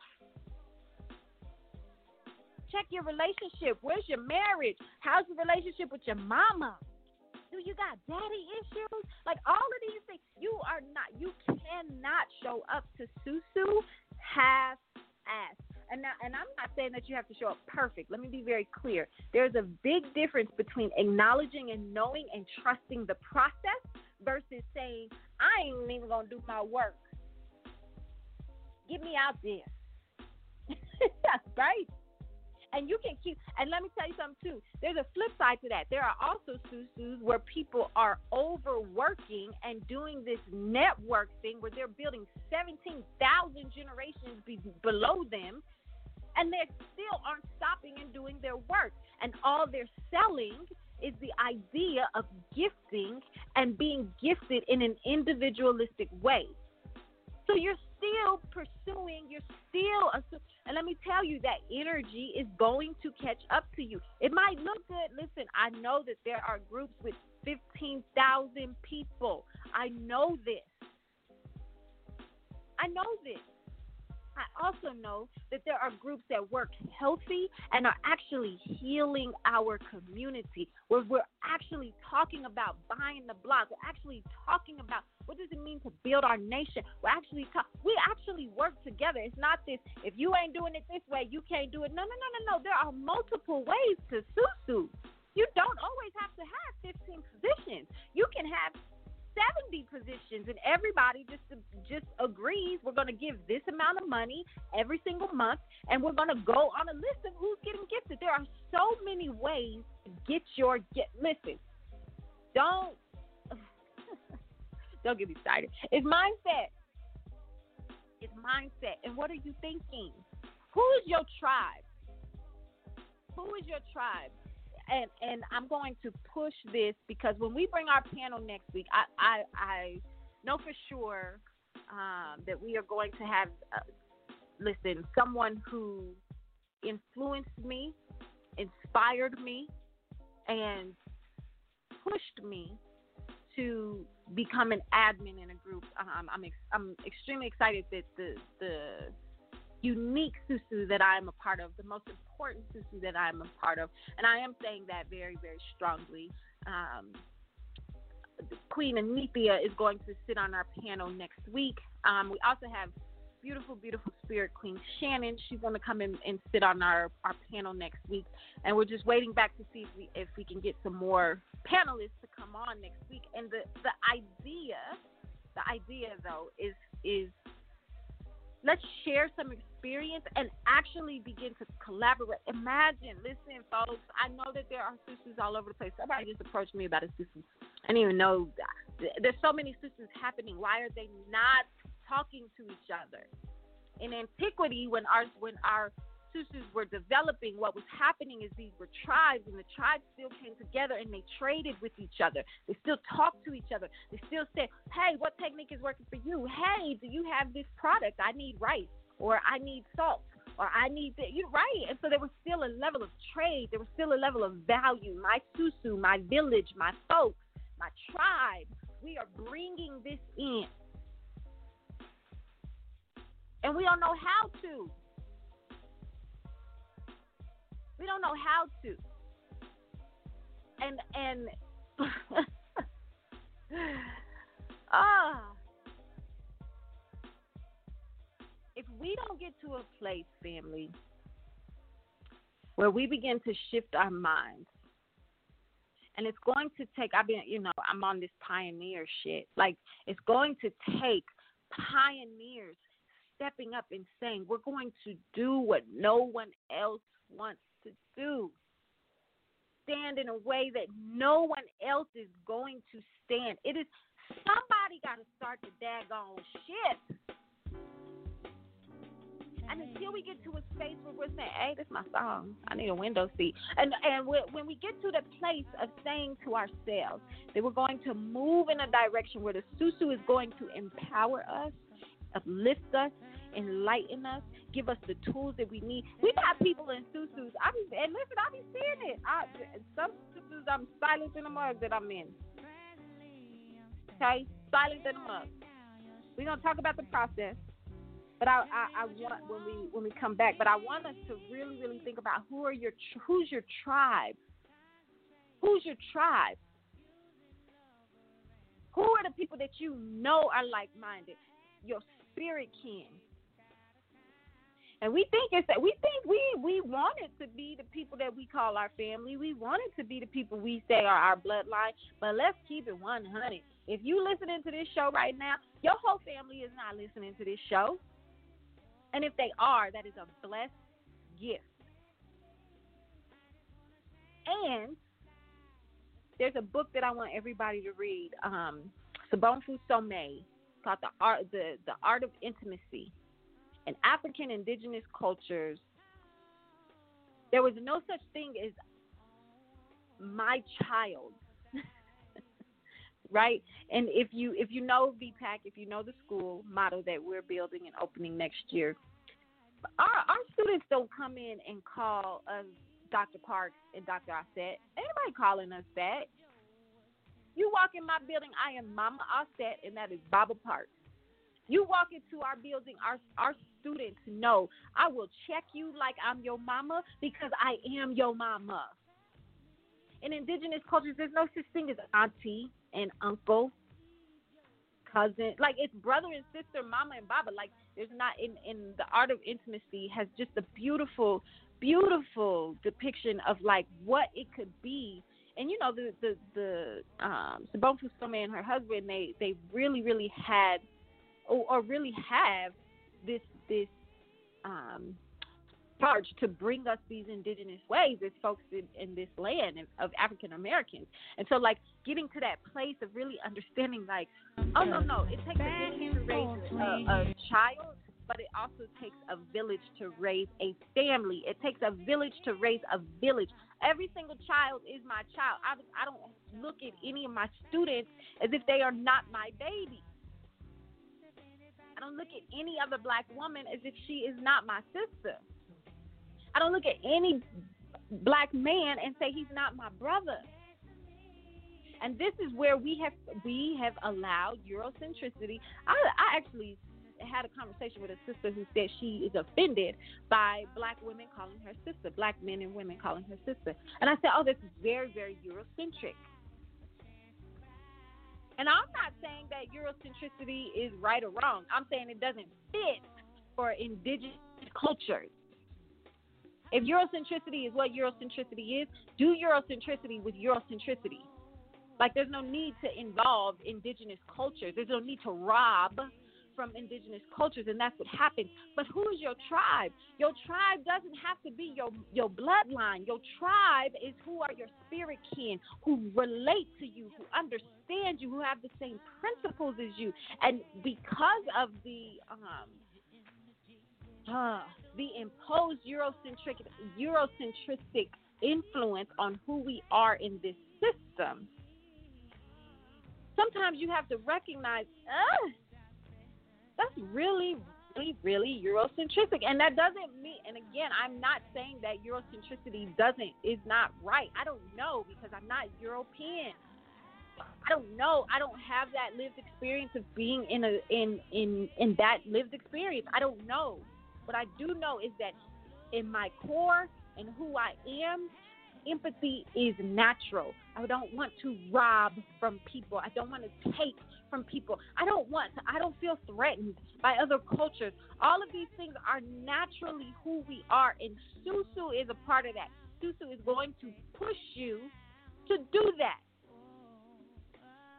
check your relationship. Where's your marriage? How's your relationship with your mama? Do you got daddy issues? Like all of these things, you are not. You cannot show up to Susu half ass. And now, and I'm not saying that you have to show up perfect. Let me be very clear. There's a big difference between acknowledging and knowing and trusting the process versus saying, I ain't even gonna do my work. Get me out there. right? And you can keep. And let me tell you something too. There's a flip side to that. There are also susus where people are overworking and doing this network thing where they're building 17,000 generations be- below them, and they still aren't stopping and doing their work. And all they're selling is the idea of gifting and being gifted in an individualistic way. So you're still pursuing, you're still, and let me tell you that energy is going to catch up to you. It might look good. Listen, I know that there are groups with 15,000 people. I know this. I know this. I also know that there are groups that work healthy and are actually healing our community, where we're actually talking about buying the block. We're actually talking about what does it mean to build our nation. We're actually talk, we actually work together. It's not this if you ain't doing it this way, you can't do it. No, no, no, no, no. There are multiple ways to susu. You don't always have to have 15 positions. You can have 70 positions and everybody just just agrees we're going to give this amount of money every single month and we're going to go on a list of who's getting gifted. There are so many ways to get your get listen don't don't get started. It's mindset it's mindset and what are you thinking? Who is your tribe? Who is your tribe and and I'm going to push this because when we bring our panel next week, I I, I know for sure um, that we are going to have, uh, listen, someone who influenced me, inspired me, and pushed me to become an admin in a group. Um, I'm ex- I'm extremely excited that the the unique susu that I am a part of, the most important susu that I am a part of, and I am saying that very very strongly. Um, Queen Anethia is going to sit on our panel next week. Um, we also have beautiful, beautiful spirit queen Shannon. She's going to come in and sit on our, our panel next week, and we're just waiting back to see if we if we can get some more panelists to come on next week. And the the idea, the idea though, is is let's share some experience and actually begin to collaborate. Imagine, listen, folks. I know that there are susus all over the place. Somebody just approached me about a susu. I didn't even know. There's so many susus happening. Why are they not talking to each other? In antiquity, when our when our susus were developing, what was happening is these were tribes, and the tribes still came together and they traded with each other. They still talked to each other. They still said, "Hey, what technique is working for you? Hey, do you have this product? I need rice, or I need salt, or I need that." You right? And so there was still a level of trade. There was still a level of value. My susu, my village, my folks, my tribe. We are bringing this in. And we don't know how to. We don't know how to. And and ah if we don't get to a place, family, where we begin to shift our minds, and it's going to take, I've been, you know, I'm on this pioneer shit. Like, it's going to take pioneers stepping up and saying, we're going to do what no one else wants to do. Stand in a way that no one else is going to stand. It is somebody got to start the daggone shit. And until we get to a space where we're saying, "Hey, this is my song. I need a window seat," and and when we get to the place of saying to ourselves that we're going to move in a direction where the susu is going to empower us, uplift us, enlighten us, give us the tools that we need. We've got people in susus. I be and listen, I be seeing it. I, some susus I'm silent in the mug that I'm in. Okay, silent in the mug. We're gonna talk about the process. But I, I, I want when we when we come back. But I want us to really really think about who are your who's your tribe. Who's your tribe? Who are the people that you know are like minded? Your spirit kin. And we think it's that we think we we want it to be the people that we call our family. We want it to be the people we say are our bloodline. But let's keep it 100. If you listening to this show right now, your whole family is not listening to this show. And if they are, that is a blessed gift. And there's a book that I want everybody to read, um, Sobonfu Some, called the art the, the art of intimacy. In African indigenous cultures, there was no such thing as my child. right? And if you if you know VPAC, if you know the school model that we're building and opening next year, our our students don't come in and call us Dr. Parks and Dr. Auset. Anybody calling us that? You walk in my building, I am Mama Auset, and that is Baba Parks. You walk into our building, our our students know I will check you like I'm your mama because I am your mama. In indigenous cultures, there's no such thing as auntie and uncle, cousin. Like it's brother and sister, mama and baba. Like there's not in in the art of intimacy has just a beautiful, beautiful depiction of like what it could be. And you know the the the um Some and her husband they they really really had or, or really have this this um charge to bring us these indigenous ways as folks in, in this land of African Americans. And so, like, getting to that place of really understanding, like, oh, no, no, it takes a village to raise a, a child, but it also takes a village to raise a family. It takes a village to raise a village. Every single child is my child. I, I don't look at any of my students as if they are not my baby. At any other black woman as if she is not my sister. I don't look at any black man and say he's not my brother. And this is where we have we have allowed Eurocentricity. I, I actually had a conversation with a sister who said she is offended by black women calling her sister, black men and women calling her sister. And I said, oh, this is very, very Eurocentric. And I'm not saying that Eurocentricity is right or wrong. I'm saying it doesn't fit for indigenous cultures. If Eurocentricity is what Eurocentricity is, do Eurocentricity with Eurocentricity. Like, there's no need to involve indigenous cultures. There's no need to rob from indigenous cultures, and that's what happens. But who is your tribe? Your tribe doesn't have to be your your bloodline. Your tribe is who are your spirit kin, who relate to you, who understand you, who have the same principles as you. And because of the um, uh, the imposed Eurocentric Eurocentric influence on who we are in this system, sometimes you have to recognize, that's really, really, really Eurocentric. And that doesn't mean, and again, I'm not saying that Eurocentricity doesn't, is not right. I don't know because I'm not European. I don't know. I don't have that lived experience of being in a in in in that lived experience. I don't know. What I do know is that in my core and who I am, empathy is natural. I don't want to rob from people. I don't want to take from people. I don't want to, I don't feel threatened by other cultures. All of these things are naturally who we are, and Susu is a part of that. Susu is going to push you to do that.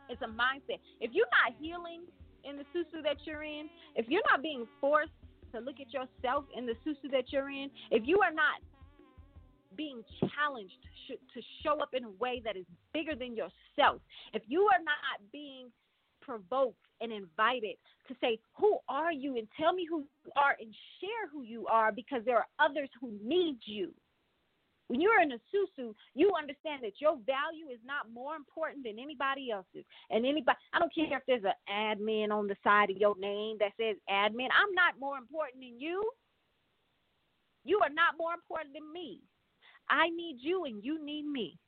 It's a mindset. If you're not healing in the Susu that you're in, if you're not being forced to look at yourself in the Susu that you're in, if you are not being challenged to show up in a way that is bigger than yourself, if you are not being provoked and invited to say, Who are you? and tell me who you are and share who you are because there are others who need you. When you're in a susu, you understand that your value is not more important than anybody else's. And anybody, I don't care if there's an admin on the side of your name that says admin. I'm not more important than you. You are not more important than me. I need you and you need me.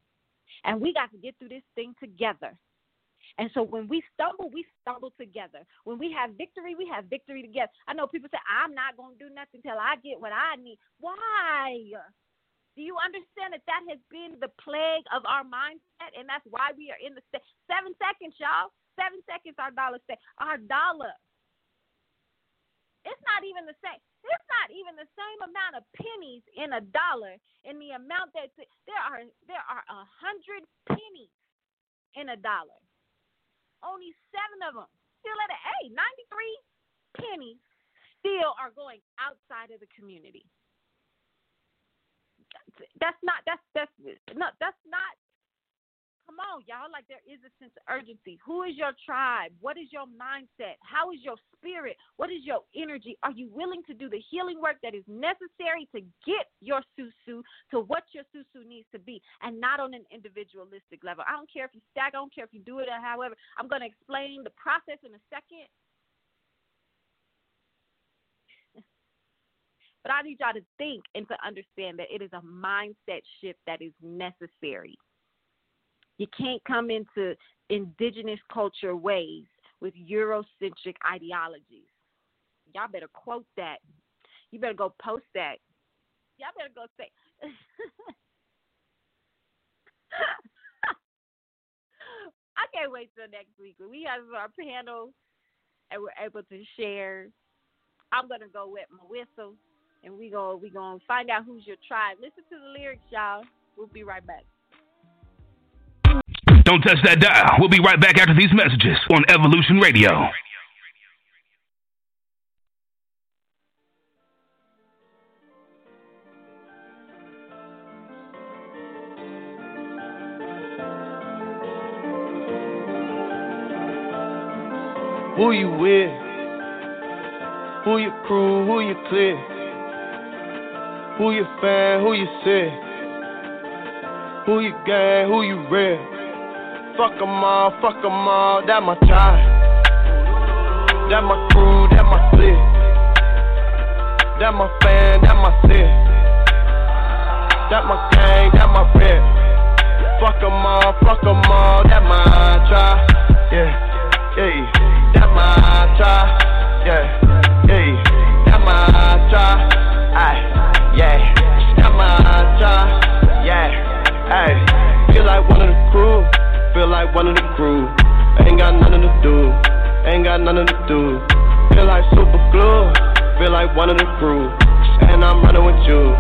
And we got to get through this thing together. And so when we stumble, we stumble together. When we have victory, we have victory together. I know people say, I'm not going to do nothing till I get what I need. Why? Do you understand that that has been the plague of our mindset? And that's why we are in the state. Seven seconds, y'all. Seven seconds, our dollar stay. Our dollar. It's not even the same. It's not even the same amount of pennies in a dollar in the amount that there are there are a hundred pennies in a dollar. Only seven of them still at an A. 93 pennies still are going outside of the community. That's not that's that's not that's not Come on, y'all. Like there is a sense of urgency. Who is your tribe? What is your mindset? How is your spirit? What is your energy? Are you willing to do the healing work that is necessary to get your susu to what your susu needs to be and not on an individualistic level? I don't care if you stack, I don't care if you do it or however. I'm going to explain the process in a second. But I need y'all to think and to understand that it is a mindset shift that is necessary. You can't come into indigenous culture ways with Eurocentric ideologies. Y'all better quote that. You better go post that. Y'all better go say. I can't wait till next week when we have our panel and we're able to share. I'm gonna go wet my whistle and we go we gonna find out who's your tribe. Listen to the lyrics, y'all. We'll be right back. Don't touch that dial. We'll be right back after these messages on Evolution Radio. Who you with? Who your crew? Who you clear? Who your fan? Who you say? Who you gang? Who you real? Fuck them all, fuck them all, that my tribe. That my crew, that my clique. That my fan, that my city. That my gang, that my rep. Fuck 'em all, fuck 'em all, that my try. Yeah, yeah, that my try. Yeah, yeah, that my try. Aye, yeah, that my try. Yeah, aye. Feel like one of the crew, feel like one of the crew. Ain't got nothing to do, ain't got nothing to do. Feel like super glue, feel like one of the crew. And I'm running with you,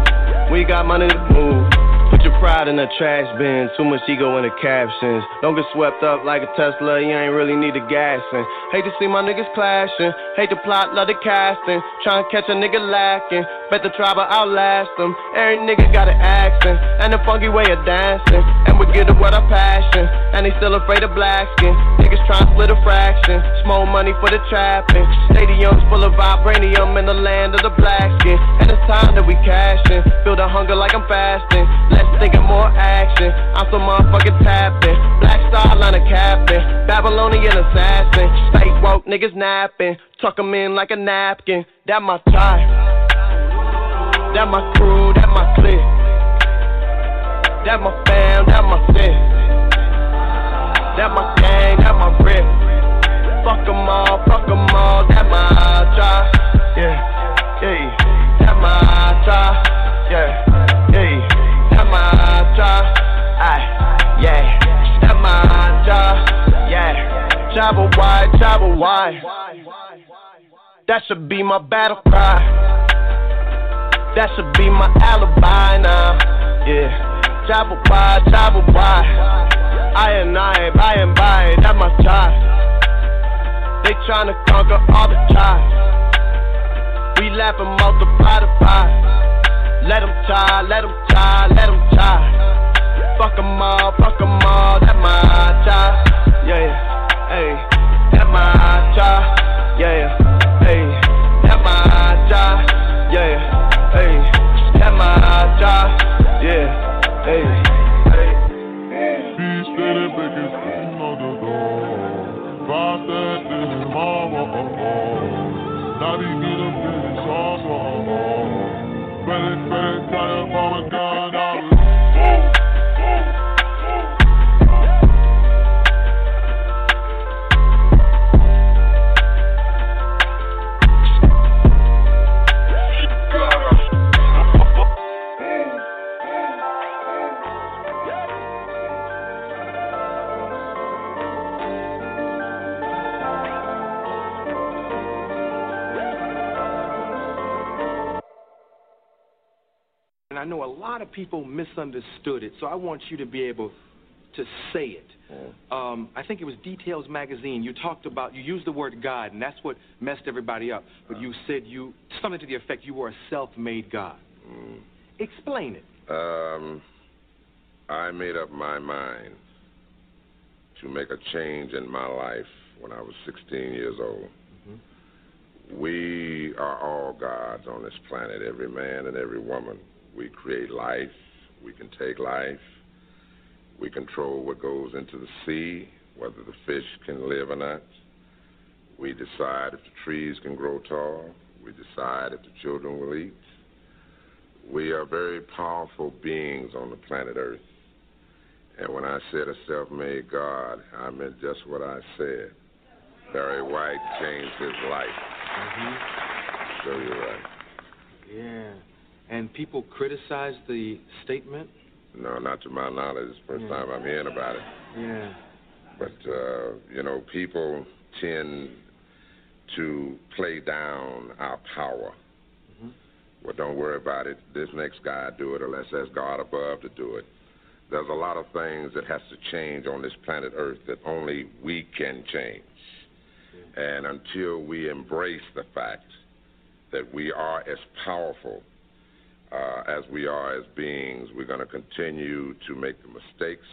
we got money to move. Put your pride in the trash bin, too much ego in the captions. Don't get swept up like a Tesla, you ain't really need a gassing. Hate to see my niggas clashing, hate the plot, love the casting. Trying to catch a nigga lacking, bet the tribe will outlast them. Every nigga got an accent, and a funky way of dancing. And we get it what I passion, and they still afraid of black skin. Niggas trying to split a fraction, small money for the trapping. Stadiums full of vibranium in the land of the black skin. And it's time that we cashin', feel the hunger like I'm fasting. Less thinking, more action. I'm so motherfucking tapping. Black star line of captain. Babylonian assassin. Fake woke niggas napping. Tuck 'em in like a napkin. That my type. That my crew, that my clique. That my fam, that my fit. That my gang, that my rip. Fuck 'em all, fuck 'em all, that my try. Yeah, yeah. That my try. Yeah, yeah that my job. Aye, yeah, that my job. Yeah, travel wide, travel wide. That should be my battle cry. That should be my alibi now. Yeah, travel wide, travel wide. I and I, by and by, that my job. They tryna conquer all the tribes. We laugh and multiply the pie. Let them try, let them try, let them try. Fuck 'em all, fuck 'em all, that my try. Yeah, hey, that my try. Yeah, hey, my And I know a lot of people misunderstood it, so I want you to be able to say it. Um, I think it was Details Magazine. You talked about, you used the word God, and that's what messed everybody up. But you said you, something to the effect you were a self made God. Mm. Explain it. Um, I made up my mind to make a change in my life when I was 16 years old. We are all gods on this planet, every man and every woman. We create life, we can take life, we control what goes into the sea, whether the fish can live or not. We decide if the trees can grow tall, we decide if the children will eat. We are very powerful beings on the planet Earth. And when I said a self made God, I meant just what I said. Barry White changed his life. Mm-hmm. So you're right. Yeah. And people criticize the statement? No, not to my knowledge. First time I'm hearing about it. Yeah. But, uh, you know, people tend to play down our power. Well, don't worry about it. This next guy do it, or let's ask God above to do it. There's a lot of things that has to change on this planet Earth that only we can change. And until we embrace the fact that we are as powerful uh, as we are as beings, we're going to continue to make the mistakes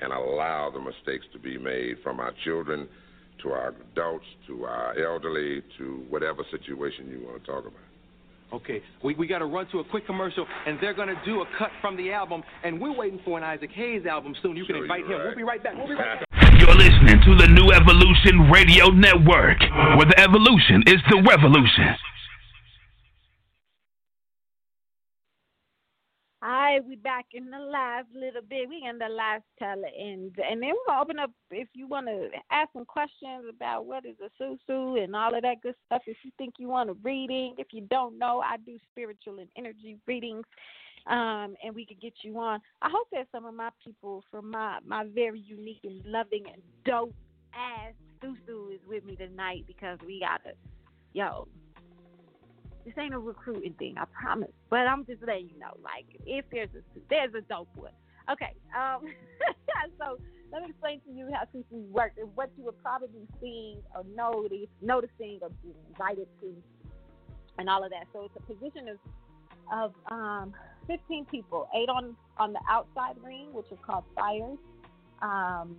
and allow the mistakes to be made from our children to our adults to our elderly to whatever situation you want to talk about. Okay, we, we got to run to a quick commercial, and they're going to do a cut from the album, and we're waiting for an Isaac Hayes album soon. You can Sure, invite you're him. We'll be right back. We'll be right back. You're listening listening to the New Evolution Radio Network, where the evolution is the revolution. Hi, we back in the last little bit. We in the last tell and and then we're gonna open up if you want to ask some questions about what is a susu and all of that good stuff. If you think you want a reading, if you don't know, I do spiritual and energy readings, um, and we could get you on. I hope that some of my people from my my very unique and loving and dope ass susu is with me tonight because we gotta, yo, this ain't a recruiting thing, I promise. But I'm just letting you know, like, if there's a there's a dope one. Okay, um, so let me explain to you how susu works and what you were probably seeing or notice, noticing or being invited to, and all of that. So it's a position of of um, 15 people, eight on on the outside ring, which is called fires. Um,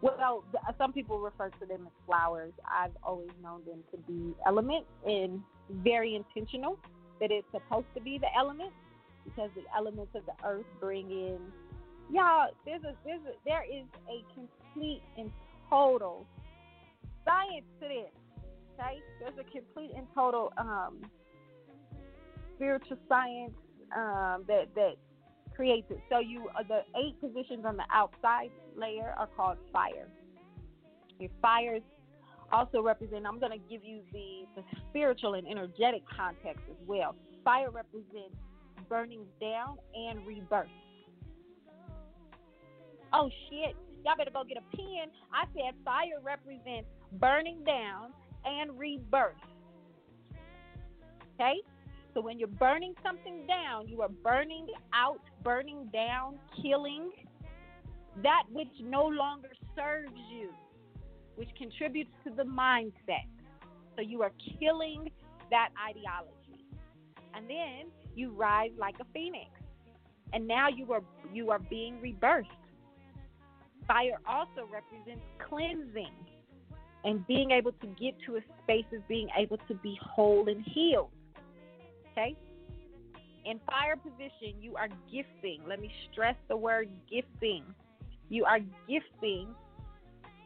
well, some people refer to them as flowers. I've always known them to be elements and very intentional that it's supposed to be the elements because the elements of the earth bring in y'all there's a there's a there is a complete and total science to this okay? There's a complete and total um spiritual science um that that creates it. So you uh, the eight positions on the outside layer are called fire. Your fires also represent, I'm going to give you the, the spiritual and energetic context as well. Fire represents burning down and rebirth. Oh shit, y'all better go get a pen. I said fire represents burning down and rebirth. Okay? So when you're burning something down, you are burning out, burning down, killing that which no longer serves you which contributes to the mindset. So you are killing that ideology. And then you rise like a phoenix. And now you are you are being rebirthed. Fire also represents cleansing and being able to get to a space of being able to be whole and healed. Okay? In fire position, you are gifting. Let me stress the word gifting. You are gifting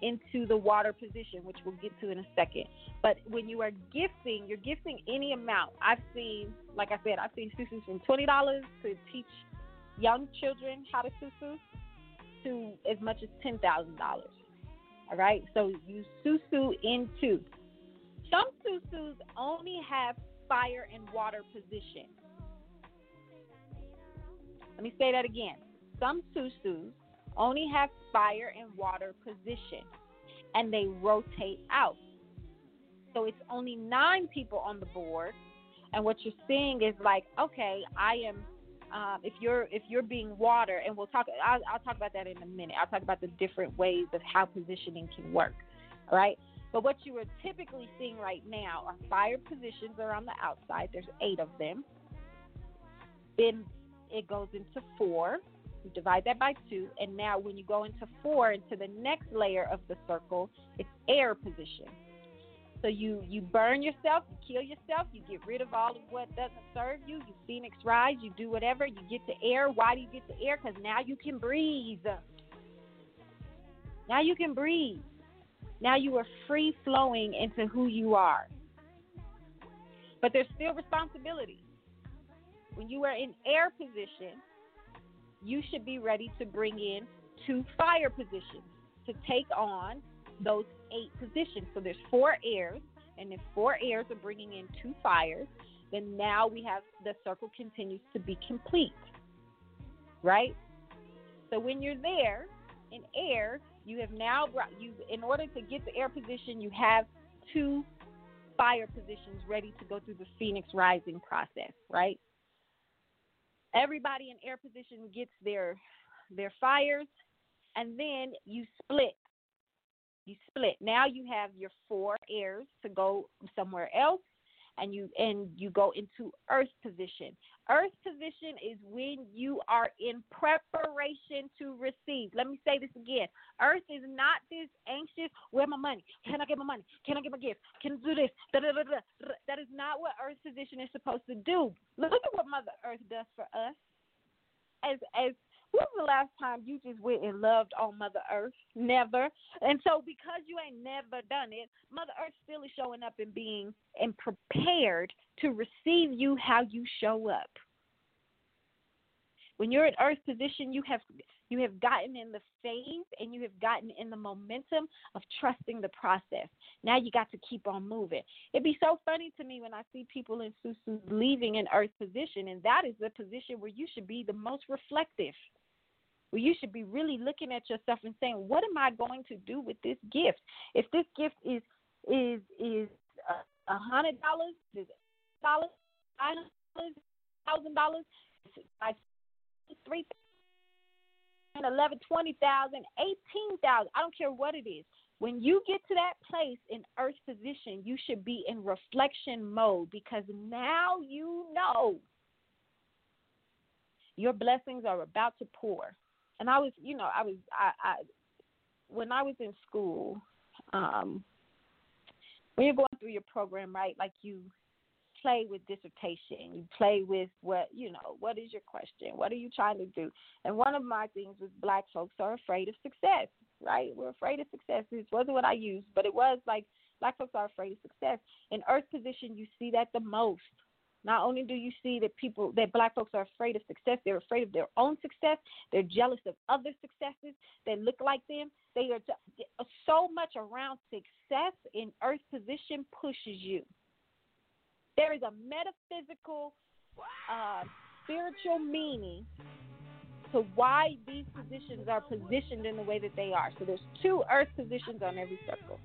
into the water position, which we'll get to in a second. But when you are gifting, you're gifting any amount. I've seen, like I said, I've seen susus from twenty dollars to teach young children how to susu to as much as ten thousand dollars. All right, so you susu into. Some susus only have fire and water position. Let me say that again. Some susus only have fire and water position and they rotate out. So it's only nine people on the board, and what you're seeing is like, okay, I am. Um, if you're if you're being water, and we'll talk. I'll, I'll talk about that in a minute. I'll talk about the different ways of how positioning can work. All right. But what you are typically seeing right now are fire positions are on the outside. There's eight of them. Then it goes into four. You divide that by two, and now when you go into four, into the next layer of the circle, it's air position. So you you burn yourself, you kill yourself, you get rid of all of what doesn't serve you. You phoenix rise, you do whatever, you get to air. Why do you get to air? Because now you can breathe. Now you can breathe. Now you are free flowing into who you are. But there's still responsibility. When you are in air position, you should be ready to bring in two fire positions to take on those eight positions. So there's four airs, and if four airs are bringing in two fires, then now we have the circle continues to be complete. Right? So when you're there in air, you have now brought you in order to get the air position, you have two fire positions ready to go through the phoenix rising process, right? Everybody in air position gets their their fires and then you split you split now you have your four airs to go somewhere else and you and you go into earth position. Earth position is when you are in preparation to receive. Let me say this again. Earth is not this anxious, where my money? Can I get my money? Can I get my gift? Can I do this? Da, da, da, that is not what earth position is supposed to do. Look at what Mother Earth does for us. As as When was the last time you just went and loved on Mother Earth? Never. And so because you ain't never done it, Mother Earth still is showing up and being and prepared to receive you how you show up. When you're in earth position, you have you have gotten in the phase and you have gotten in the momentum of trusting the process. Now you got to keep on moving. It'd be so funny to me when I see people in Susu leaving an earth position, and that is the position where you should be the most reflective. Where you should be really looking at yourself and saying, "What am I going to do with this gift? If this gift is is is a hundred dollars, is dollars, five dollars, thousand dollars, three eleven, twenty thousand, eighteen thousand. I don't care what it is. When you get to that place in earth position, you should be in reflection mode because now you know your blessings are about to pour. And I was, you know, I was, I, I when I was in school, um, when you're going through your program, right? Like you play with dissertation. You play with what you know. What is your question? What are you trying to do? And one of my things was black folks are afraid of success. Right? We're afraid of success. This wasn't what I used, but it was like black folks are afraid of success. In Earth position, you see that the most. Not only do you see that people that black folks are afraid of success, they're afraid of their own success. They're jealous of other successes that look like them. They are so much around success in earth position pushes you. There is a metaphysical, uh, spiritual meaning to why these positions are positioned in the way that they are. So there's two earth positions on every circle,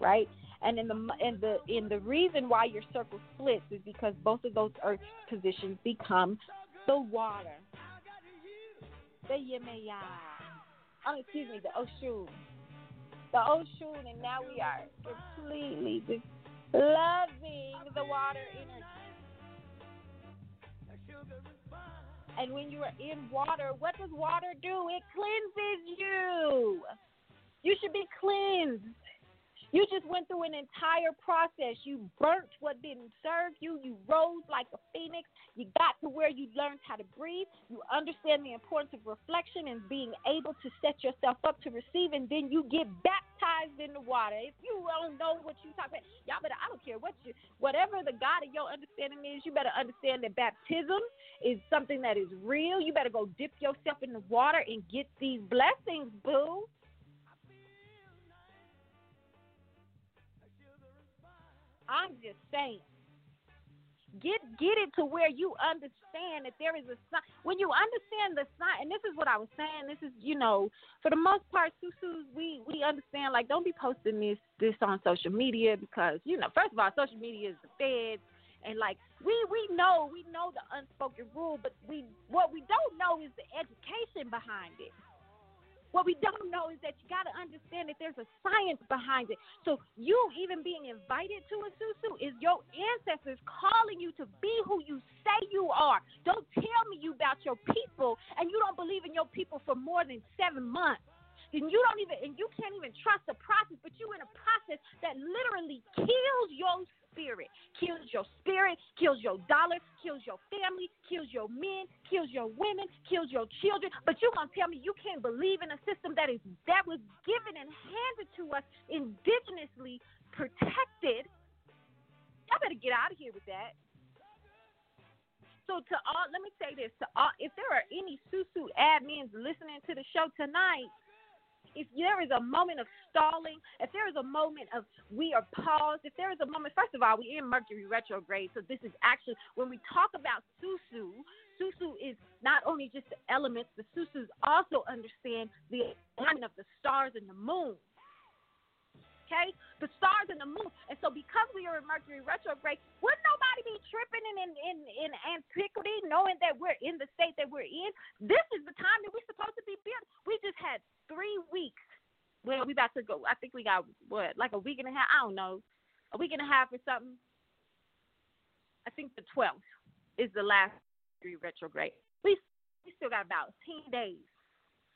right? And in the in the in the reason why your circle splits is because both of those earth positions become the water, the Yemaya, oh, excuse me, the Oshun, the Oshun, and now we are completely loving the water energy. And when you are in water, what does water do? It cleanses you. You should be cleansed. You just went through an entire process. You burnt what didn't serve you. You rose like a phoenix. You got to where you learned how to breathe. You understand the importance of reflection and being able to set yourself up to receive, and then you get baptized in the water. If you don't know what you talk about, y'all better. I don't care what you, whatever the God of your understanding is, you better understand that baptism is something that is real. You better go dip yourself in the water and get these blessings, boo. I'm just saying. Get get it to where you understand that there is a sign. When you understand the sign, and this is what I was saying. This is you know, for the most part, Susus, we we understand. Like, don't be posting this this on social media because you know, first of all, social media is the feds, and like we we know we know the unspoken rule, but we what we don't know is the education behind it. What we don't know is that you got to understand that there's a science behind it. So you even being invited to a susu is your ancestors calling you to be who you say you are. Don't tell me you about your people and you don't believe in your people for more than seven months and you don't even and you can't even trust the process, but you in a process that literally kills your spirit, kills your spirit, kills your dollar, kills your family, kills your men, kills your women, kills your children. But you gonna tell me you can't believe in a system that is that was given and handed to us indigenously protected. Y'all better get out of here with that. So to all, let me say this: to all, if there are any Susu admins listening to the show tonight, if there is a moment of stalling, if there is a moment of we are paused, if there is a moment, first of all, we're in Mercury retrograde, so this is actually when we talk about Susu. Susu is not only just the elements, the Susus also understand the alignment of the stars and the moon okay? The stars and the moon. And so because we are in Mercury retrograde, wouldn't nobody be tripping in, in, in, antiquity knowing that we're in the state that we're in? This is the time that we're supposed to be built. We just had three weeks. Well, we about to go. I think we got what, like a week and a half. I don't know, a week and a half or something. I think the 12th is the last Mercury retrograde. We we still got about 10 days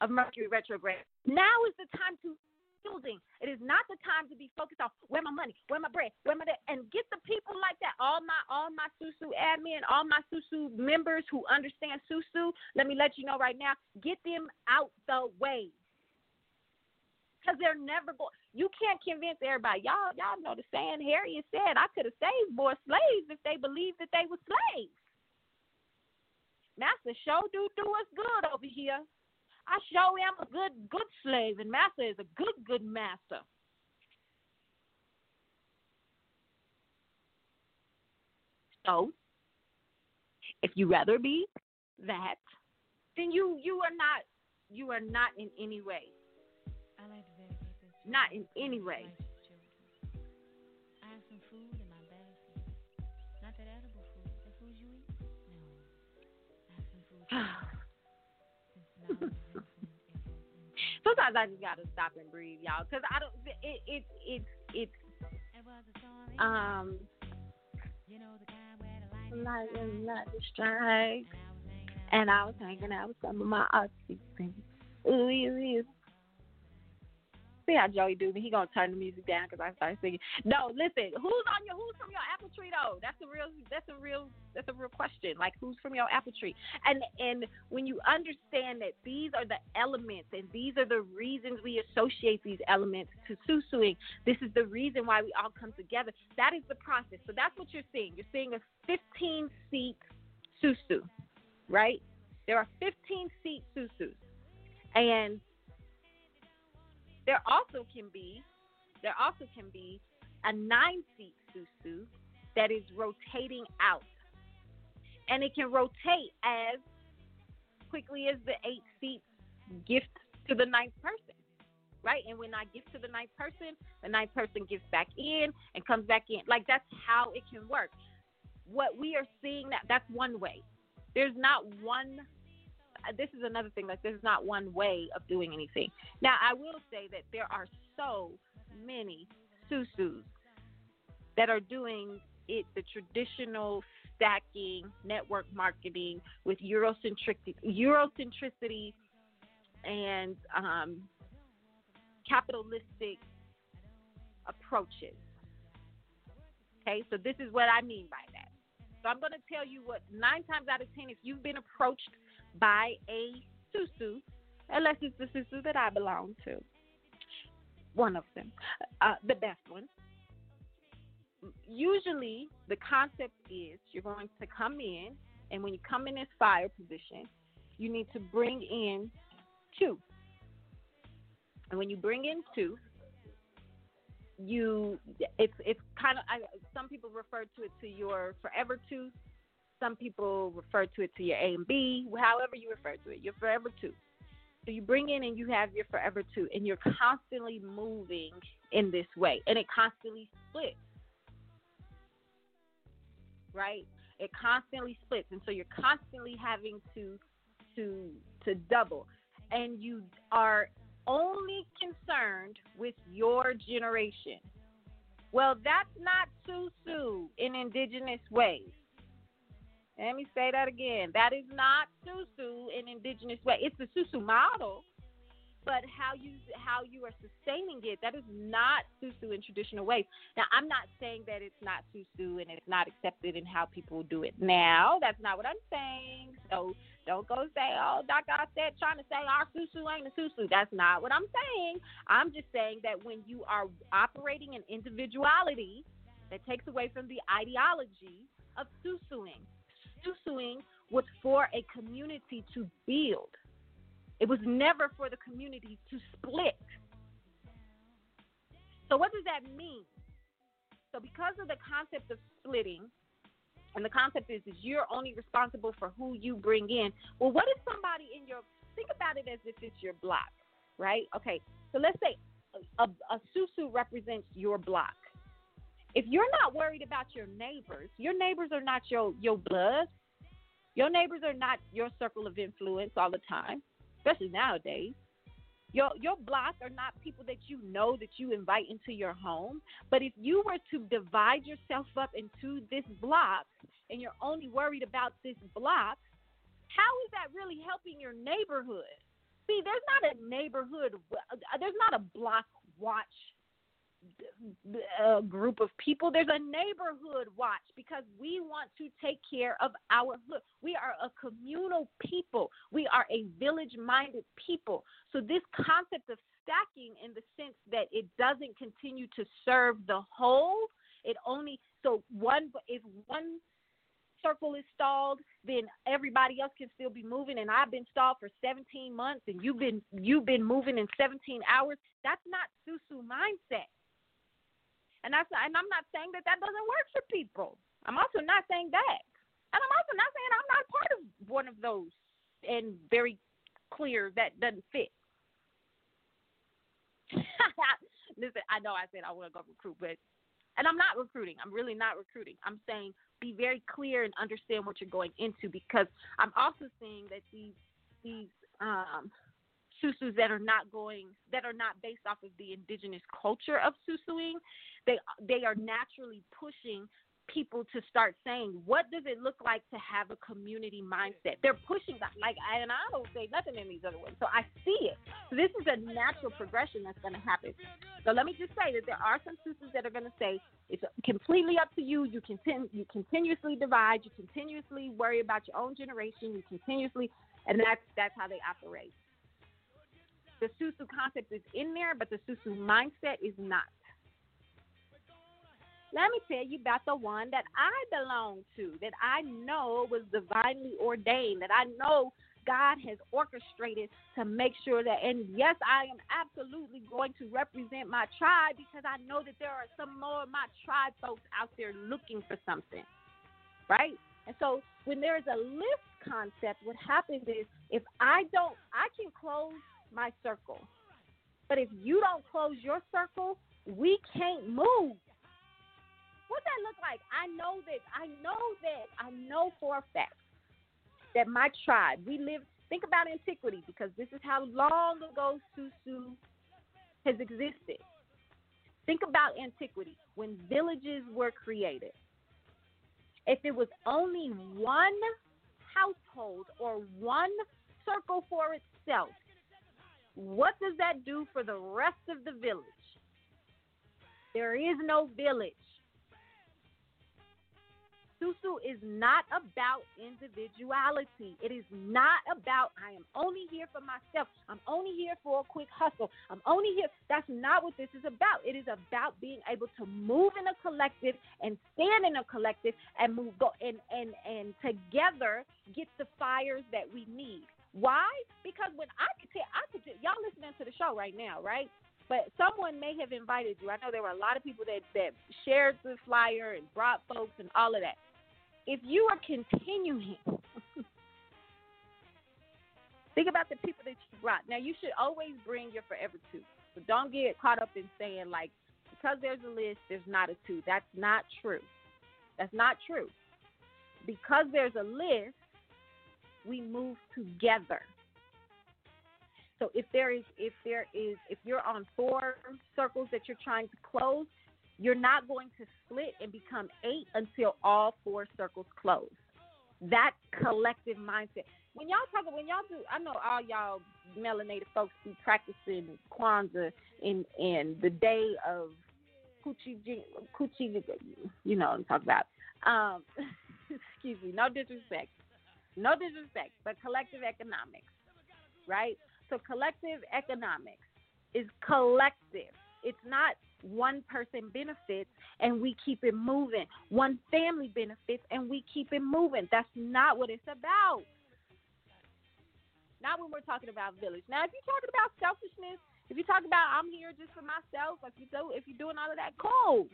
of Mercury retrograde. Now is the time to building. It is not the time to be focused on where my money, where my bread, where my de- and get the people like that. All my all my Susu admin, all my Susu members who understand Susu. Let me let you know right now. Get them out the way. Cause they're never going. You can't convince everybody. Y'all, y'all know the saying. Harriet said, "I could have saved more slaves if they believed that they were slaves." Master show do do us good over here. I show am a good good slave, and Master is a good good master. So, if you rather be that, then you you are not you are not in any way. I like to dedicate this. Not in any way. I have some food in my basket. Not that edible food. The food you eat? No. I have some food. Sometimes I just gotta stop and breathe, y'all, because I don't. It it it It um the like the strike, And I was hanging out. With some of my artsy things. Ooh, ooh, ooh. See how Joey do me? He gonna turn the music down because I start singing. No, listen. Who's on your? Who's from your apple tree though? That's a real. That's a real. That's a real question. Like who's from your apple tree? And and when you understand that these are the elements and these are the reasons we associate these elements to susuing. This is the reason why we all come together. That is the process. So that's what you're seeing. You're seeing a 15 seat susu, right? There are 15 seat susus, and there also can be there also can be a nine seat susu that is rotating out, and it can rotate as quickly as the eight seats gift to the ninth person. Right, and when I give to the ninth person, the ninth person gives back in and comes back in. Like that's how it can work. What we are seeing that that's one way. There's not one this is another thing. Like, there's not one way of doing anything. Now, I will say that there are so many susus that are doing it the traditional stacking network marketing with Eurocentricity, Eurocentricity and um, capitalistic approaches. Okay, so this is what I mean by that. So I'm going to tell you what nine times out of ten, if you've been approached by a susu, unless it's the susu that I belong to, one of them, uh, the best one. Usually, the concept is you're going to come in, and when you come in this fire position, you need to bring in two. And when you bring in two, you it's it's kind of I, some people refer to it to your forever two some people refer to it to your a and b however you refer to it your forever two so you bring in and you have your forever two and you're constantly moving in this way and it constantly splits right it constantly splits and so you're constantly having to to to double and you are only concerned with your generation. Well, that's not susu in indigenous ways. Let me say that again. That is not susu in indigenous way. It's the susu model, but how you how you are sustaining it, that is not susu in traditional ways. Now, I'm not saying that it's not susu and it's not accepted in how people do it now. That's not what I'm saying. So don't go say, oh, Dr. I said trying to say our susu ain't a susu. That's not what I'm saying. I'm just saying that when you are operating in individuality, that takes away from the ideology of susuing. Susuing was for a community to build. It was never for the community to split. So what does that mean? So because of the concept of splitting, and the concept is is you're only responsible for who you bring in. Well, what if somebody in your think about it as if it's your block, right? Okay, so let's say a, a susu represents your block. If you're not worried about your neighbors, your neighbors are not your your blood. Your neighbors are not your circle of influence all the time, especially nowadays. Your your block are not people that you know that you invite into your home. But if you were to divide yourself up into this block and you're only worried about this block, how is that really helping your neighborhood? See, there's not a neighborhood, uh, there's not a block watch a group of people. There's a neighborhood watch because we want to take care of our look. We are a communal people. We are a village minded people. So this concept of stacking in the sense that it doesn't continue to serve the whole, it only so one if one circle is stalled, then everybody else can still be moving and I've been stalled for 17 months and you've been you've been moving in 17 hours. That's not Susu mindset. And and I'm not saying that that doesn't work for people. I'm also not saying that, and I'm also not saying I'm not part of one of those. And very clear that doesn't fit. Listen, I know I said I want to go recruit, but and I'm not recruiting. I'm really not recruiting. I'm saying be very clear and understand what you're going into because I'm also seeing that these these um susus that are not going that are not based off of the indigenous culture of susuing they they are naturally pushing people to start saying what does it look like to have a community mindset? They're pushing that like and i don't say nothing in these other ones so i see it. So this is a natural progression that's going to happen. So let me just say that there are some susus that are going to say it's completely up to you you continue you continuously divide you continuously worry about your own generation you continuously and that's that's how they operate the Susu concept is in there, but the Susu mindset is not. Let me tell you about the one that I belong to, that I know was divinely ordained, that I know God has orchestrated to make sure that, and yes, I am absolutely going to represent my tribe because I know that there are some more of my tribe folks out there looking for something, right? And so when there is a list concept, what happens is if I don't, I can close my circle. But if you don't close your circle, we can't move. What that look like? I know that I know that I know for a fact that my tribe, we live think about antiquity because this is how long ago Susu has existed. Think about antiquity when villages were created. If it was only one household or one circle for itself, what does that do for the rest of the village? There is no village. Susu is not about individuality. It is not about, I am only here for myself. I'm only here for a quick hustle. I'm only here. That's not what this is about. It is about being able to move in a collective and stand in a collective and move go and, and, and together get the fires that we need. Why? Because when I could tell, I could tell, y'all listening to the show right now, right? But someone may have invited you. I know there were a lot of people that that shared the flyer and brought folks and all of that. If you are continuing, think about the people that you brought. Now you should always bring your forever two. So don't get caught up in saying like because there's a list, there's not a two. That's not true. That's not true. Because there's a list, we move together. So if there is if there is if you're on four circles that you're trying to close, you're not going to split and become eight until all four circles close. That collective mindset. When y'all talk, about when y'all do, I know all y'all melanated folks be practicing Kwanzaa in in the day of coochie, coochie, you know what I'm talking about. Um, excuse me, no disrespect. No disrespect, but collective economics, right? So collective economics is collective. It's not one person benefits and we keep it moving. One family benefits and we keep it moving. That's not what it's about. Not when we're talking about village. Now, if you're talking about selfishness, if you talk about I'm here just for myself, if you do, if you're doing all of that, cool.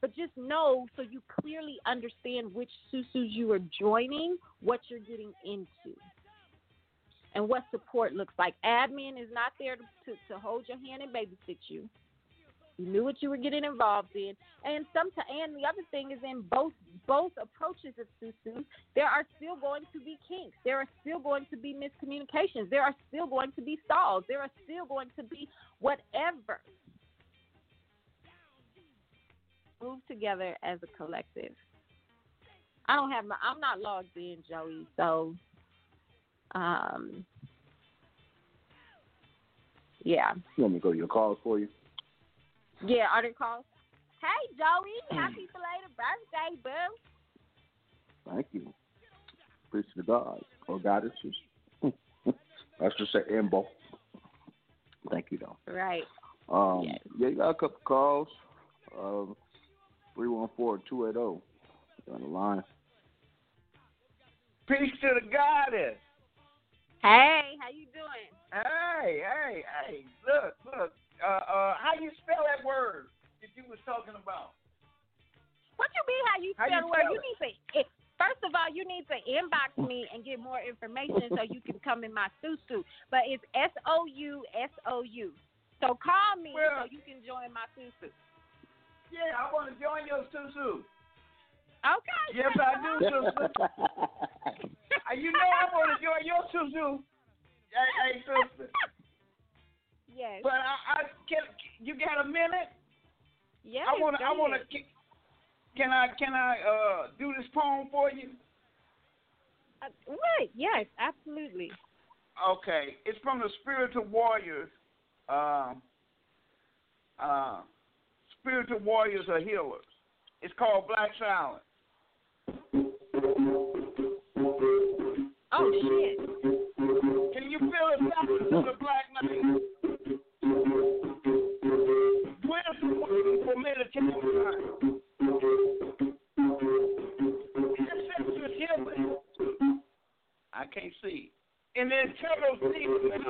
But just know so you clearly understand which susus you are joining, what you're getting into, and what support looks like. Admin is not there to, to, to hold your hand and babysit you. You knew what you were getting involved in, and sometimes, and the other thing is in both both approaches of susus, there are still going to be kinks. There are still going to be miscommunications. There are still going to be stalls. There are still going to be whatever move together as a collective. I don't have my I'm not logged in, Joey, so um yeah. You want me to go to your calls for you? Yeah, are they calls? Hey, Joey, happy belated birthday, boo. Thank you. Preach to God or goddesses. Let's just say Embo. Thank you, though. Right. Um, Yes. Yeah, you got a couple calls. Um, 314-280 on the line. Peace to the goddess. Hey, how you doing? Hey, hey, hey. Look, look. Uh, uh, how you spell that word that you was talking about? What you mean? How you How spell you the word? spell You need to. It, first of all, you need to inbox me and get more information so you can come in my susu. But it's S O U S O U. So call me so you can join my susu. Yeah, I want to join your susu. Okay. Yes, I do, susu. Uh, you know I want to join your susu. Hey, hey, sister. Yes. But I, I can. You got a minute? Yes. I want to. I want to. Can I? Can I uh do this poem for you? Uh, right. Yes. Absolutely. Okay, it's from the Spiritual Warriors. Um, uh, Spiritual Warriors are healers. It's called Black Silence. Oh shit. Can you feel the silence of the black night? Wisdom for meditation. I can't see. And then turtles see Black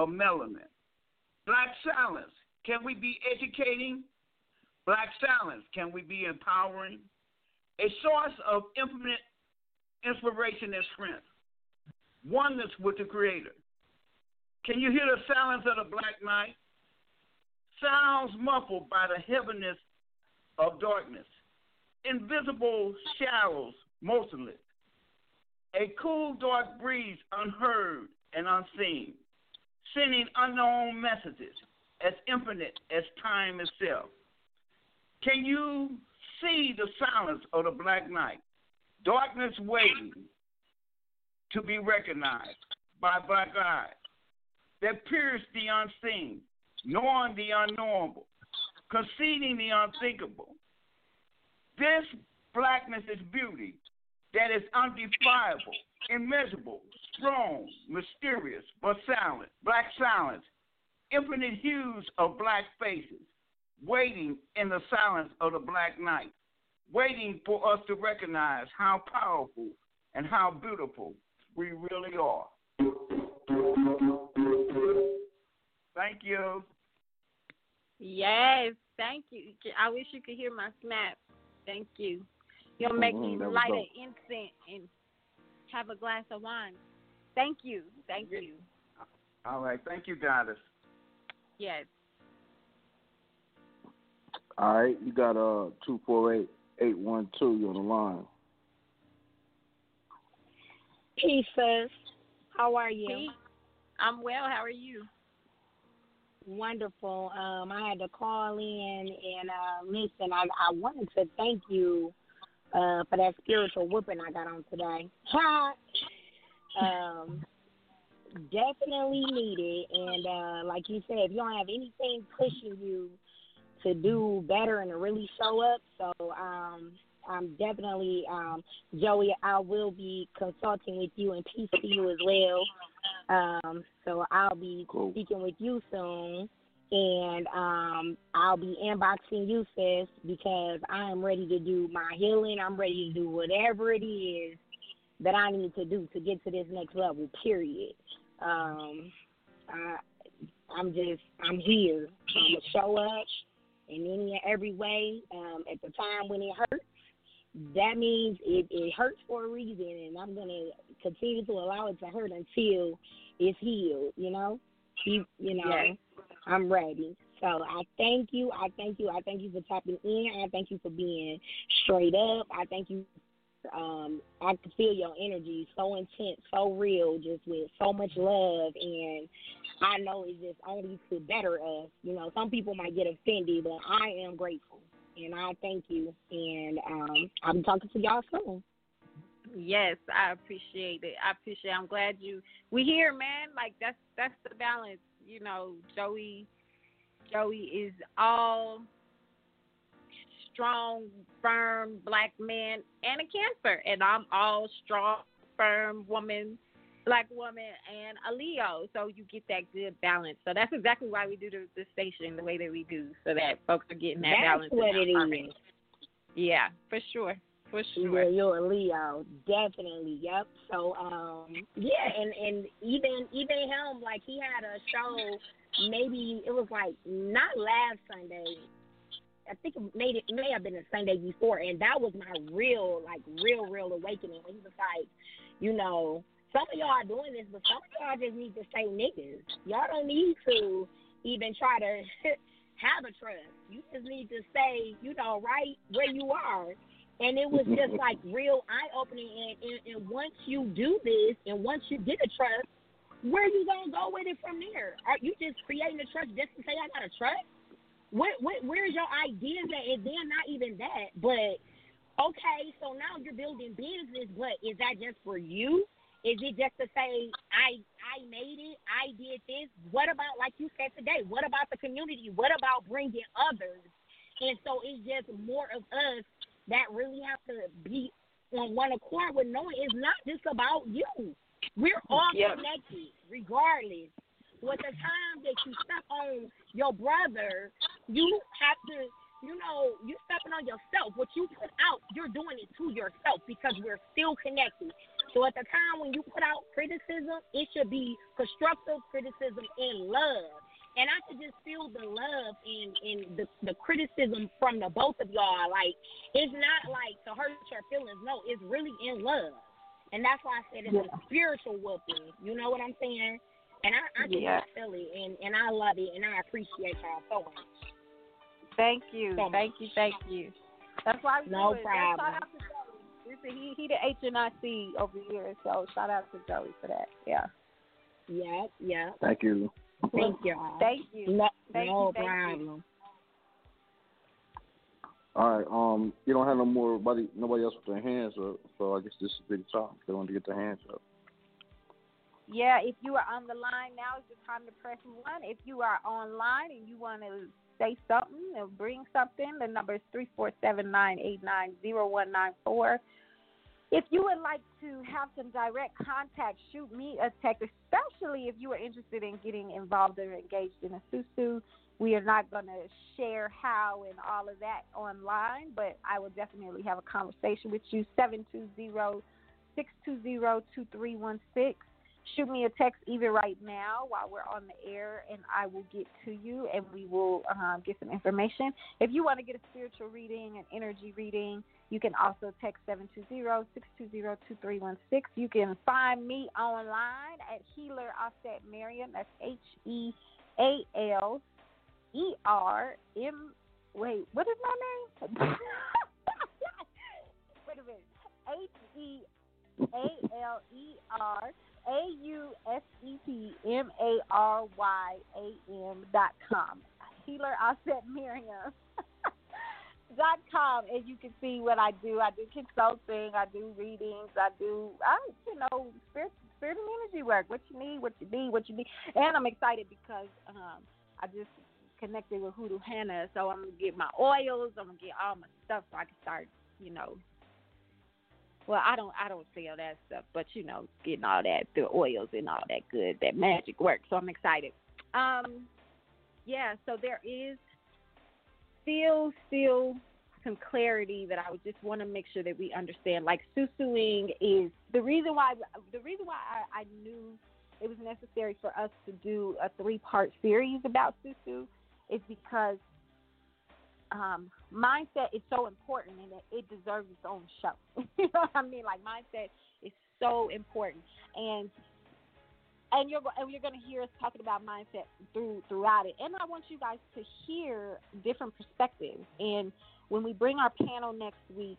of melanin. Black silence. Can we be educating? Black silence. Can we be empowering? A source of infinite inspiration and strength. Oneness with the Creator. Can you hear the silence of the black night? Sounds muffled by the heaviness of darkness. Invisible shadows motionless. A cool dark breeze unheard and unseen. Sending unknown messages as infinite as time itself. Can you see the silence of the black night? Darkness waiting to be recognized by black eyes that pierce the unseen, knowing the unknowable, conceding the unthinkable. This blackness is beauty that is undefiable, immeasurable, strong, mysterious, but silent. Black silence, infinite hues of black faces, waiting in the silence of the black night, waiting for us to recognize how powerful and how beautiful we really are. Thank you. Yes. Thank you. I wish you could hear my snap. Thank you. You'll make me light dope. an incense and have a glass of wine. Thank you. Thank you. All right. Thank you, Goddess. Yes. All right, you got uh two four eight eight one two. You're on the line? Peace, sis. How are you? Peace. I'm well. How are you? Wonderful. Um, I had to call in and uh, listen. I, I wanted to thank you uh, for that spiritual whooping I got on today. um, definitely needed. And uh, like you said, if you don't have anything pushing you to do better and to really show up, so um, I'm definitely um, Joey. I will be consulting with you, and peace to you as well. Um, so I'll be Cool. speaking with you soon, and um, I'll be inboxing you, sis, because I am ready to do my healing. I'm ready to do whatever it is that I need to do to get to this next level. Period. Um, I, I'm just I'm here. I'm gonna show up in any and every way. Um, at the time when it hurts, that means it, it hurts for a reason, and I'm gonna continue to allow it to hurt until it's healed. You know, you you know, Yes. I'm ready. So I thank you. I thank you. I thank you for tapping in. I thank you for being straight up. I thank you. Um, I can feel your energy so intense, so real, just with so much love, and I know it's just only to better us. You know, some people might get offended, but I am grateful, and I thank you. And um, I'll be talking to y'all soon. Yes, I appreciate it. I appreciate. It. I'm glad you we here, man. Like that's that's the balance. You know, Joey. Joey is all strong, firm black man and a cancer, and I'm all strong, firm woman, black woman, and a Leo. So you get that good balance. So that's exactly why we do the, the station the way that we do, so that folks are getting that That's balance. in what it is. Yeah, for sure. For sure. Yeah, you're a Leo, definitely. Yep. So, um, yeah, and and even even him, like he had a show. Maybe it was like not last Sunday. I think it made it may have been the Sunday before, and that was my real, like real, real awakening. When he was like, you know, some of y'all are doing this, but some of y'all just need to say niggas. Y'all don't need to even try to have a trust. You just need to say, you know, right where you are. And it was just like real eye opening. And, and, and once you do this, and once you get a trust, where you gonna go with it from there? Are you just creating a trust just to say I got a trust? Where's your ideas at? And then not even that, but okay, so now you're building business, but is that just for you? Is it just to say I I made it, I did this? What about like you said today? What about the community? What about bringing others? And so it's just more of us that really have to be on one accord with knowing it's not just about you. We're all Yep. connected, regardless. With the time that you step on your brother, you have to, you know, you're stepping on yourself. What you put out, you're doing it to yourself because we're still connected. So at the time when you put out criticism, it should be constructive criticism in love. And I could just feel the love and, and the, the criticism from the both of y'all. Like, it's not like to hurt your feelings. No, it's really in love. And that's why I said it's a spiritual whooping. You know what I'm saying? And I, I can Yeah. just feel it. And, and I love it. And I appreciate y'all so much. Thank you. So Thank you. Thank you. That's why we No do it. problem. Shout out to Joey. Listen, he he the H and I C over here, so shout out to Joey for that. Yeah. Yeah, yeah. Thank you. Thank y'all. Thank you. No, Thank no you, thank you. problem. All right. Um, you don't have no more body, nobody else with their hands up, so I guess this is big time. They want to get their hands up. Yeah, if you are on the line now, is the time to press one. If you are online and you want to say something or bring something, the number is three four seven nine eight nine zero one nine four. If you would like to have some direct contact, shoot me a text, especially if you are interested in getting involved or engaged in a susu. We are not going to share how and all of that online, but I will definitely have a conversation with you. 720 620 2316 shoot me a text even right now while we're on the air and I will get to you and we will um, get some information. If you want to get a spiritual reading, an energy reading, you can also text 720-620-2316. You can find me online at Healer Auset Maryam. That's H-E-A-L-E-R-M. Wait, what is my name? Wait a minute. H-E-A-L-E-R a U S E T M A R Y A M dot com. Healer Auset Maryam dot com and you can see what I do. I do consulting, I do readings, I do I you know, spirit spirit and energy work. What you need, what you need, what you need. And I'm excited because um I just connected with Hoodoo Hannah, so I'm gonna get my oils, I'm gonna get all my stuff so I can start you know. Well, I don't I don't sell that stuff, but you know, getting all that the oils and all that good that magic work. So I'm excited. Um, yeah. So there is still still some clarity that I would just want to make sure that we understand. Like susuing is the reason why the reason why I, I knew it was necessary for us to do a three part series about susu is because um, mindset is so important and it, it deserves its own show. you know what I mean? Like mindset is so important, and and you're and you're going to hear us talking about mindset through throughout it. And I want you guys to hear different perspectives. And when we bring our panel next week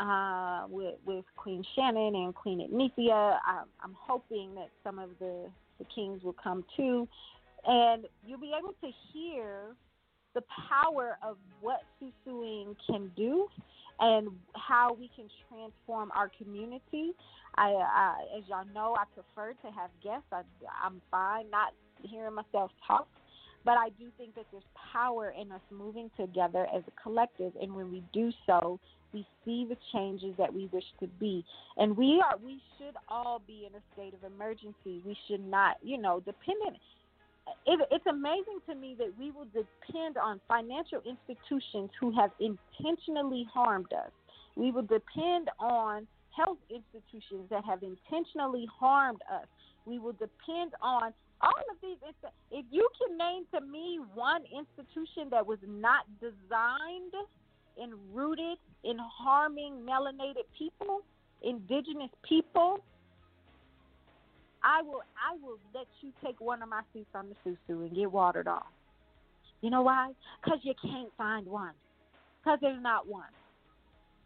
uh, with with Queen Shannon and Queen Ethnithia, I'm, I'm hoping that some of the the kings will come too, and you'll be able to hear the power of what susuing can do and how we can transform our community. I, as y'all know, I prefer to have guests. I, I'm fine not hearing myself talk, but I do think that there's power in us moving together as a collective, and when we do so, we see the changes that we wish to be. And we are we should all be in a state of emergency. We should not, you know, dependent it, it's amazing to me that we will depend on financial institutions who have intentionally harmed us. We will depend on health institutions that have intentionally harmed us. We will depend on all of these. If you can name to me one institution that was not designed and rooted in harming melanated people, indigenous people, I will I will let you take one of my seats on the susu and get watered off. You know why? Because you can't find one. Because there's not one.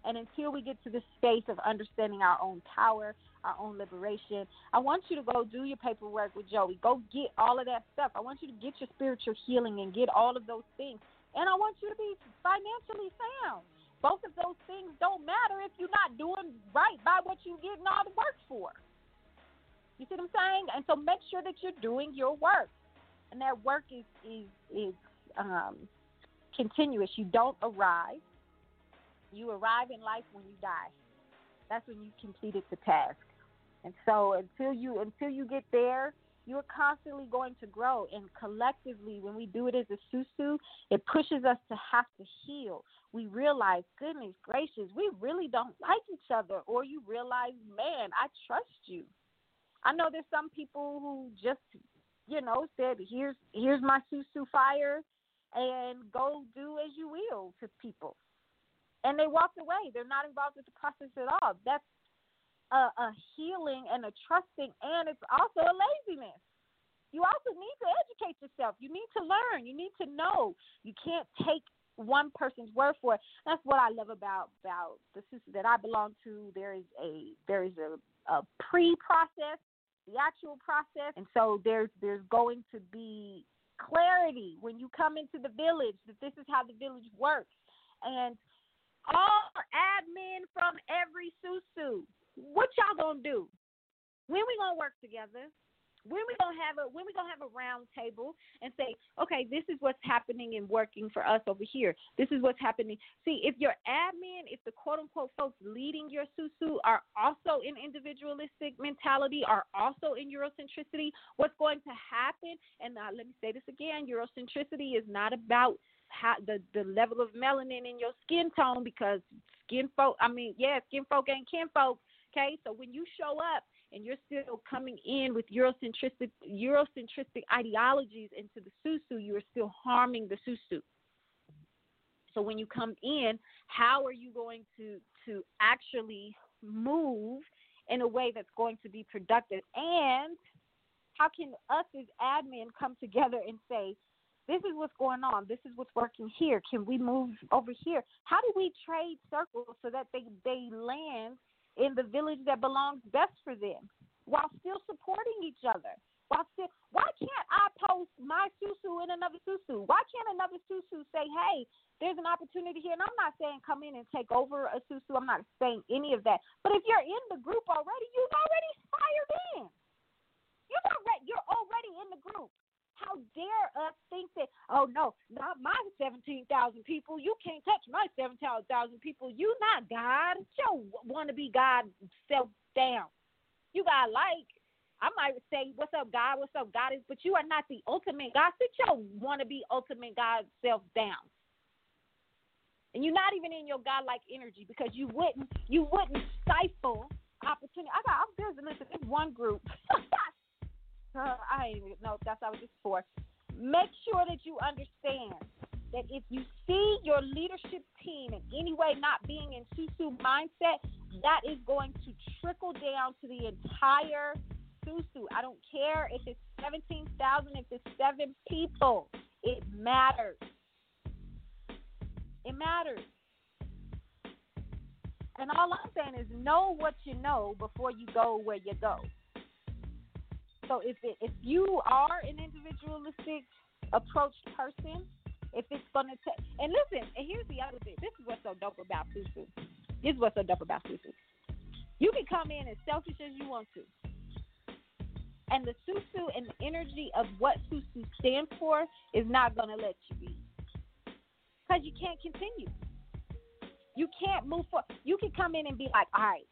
And until we get to the space of understanding our own power, our own liberation, I want you to go do your paperwork with Joey. Go get all of that stuff. I want you to get your spiritual healing and get all of those things. And I want you to be financially sound. Both of those things don't matter if you're not doing right by what you're getting all the work for. You see what I'm saying? And so make sure that you're doing your work, and that work is is is um, continuous. You don't arrive. You arrive in life when you die. That's when you completed the task. And so until you until you get there, you're constantly going to grow. And collectively, when we do it as a susu, it pushes us to have to heal. We realize, goodness gracious, we really don't like each other. Or you realize, man, I trust you. I know there's some people who just, you know, said, "Here's here's my susu fire, and go do as you will" to people, and they walked away. They're not involved with the process at all. That's a, a healing and a trusting, and it's also a laziness. You also need to educate yourself. You need to learn. You need to know. You can't take one person's word for it. That's what I love about about the susu that I belong to. There is a there is a, a pre process the actual process. And so there's there's going to be clarity when you come into the village that this is how the village works. And all admin from every susu, what y'all gonna do? When we gonna work together? When we gonna have a when we gonna have a round table and say, okay, this is what's happening and working for us over here. This is what's happening. See, if your admin, if the quote unquote folks leading your susu are also in individualistic mentality, are also in Eurocentricity, what's going to happen? And uh, let me say this again: Eurocentricity is not about how, the the level of melanin in your skin tone because skin folk. I mean, yeah, skin folk ain't kin folk. Okay, so when you show up and you're still coming in with Eurocentric Eurocentric ideologies into the susu, you are still harming the susu. So when you come in, how are you going to to actually move in a way that's going to be productive? And how can us as admin come together and say, this is what's going on. This is what's working here. Can we move over here? How do we trade circles so that they they land in the village that belongs best for them while still supporting each other. While still, why can't I post my susu in another susu? Why can't another susu say, hey, there's an opportunity here? And I'm not saying come in and take over a susu. I'm not saying any of that. But if you're in the group already, you've already fired in. You're already, you're already in the group. How dare us think that? Oh no, not my seventeen thousand people. You can't touch my seventeen thousand people. You not God. You want to be God self down. You got like. I might say, "What's up, God? What's up, Goddess?" But you are not the ultimate God. Sit your want to be ultimate God self down and you're not even in your godlike energy because you wouldn't you wouldn't stifle opportunity. I got I'm busy. Listen, it's one group. uh, I ain't even if that's what I was just for. Make sure that you understand that if you see your leadership team in any way not being in susu mindset, that is going to trickle down to the entire susu. I don't care if it's seventeen thousand, if it's seven people. It matters. It matters. And all I'm saying is know what you know before you go where you go. So if it, if you are an individualistic approach person, if it's gonna take and listen, and here's the other thing. This is what's so dope about Susu. This is what's so dope about Susu. You can come in as selfish as you want to. And the Susu and the energy of what Susu stands for is not gonna let you be because you can't continue. You can't move forward. You can come in and be like, all right,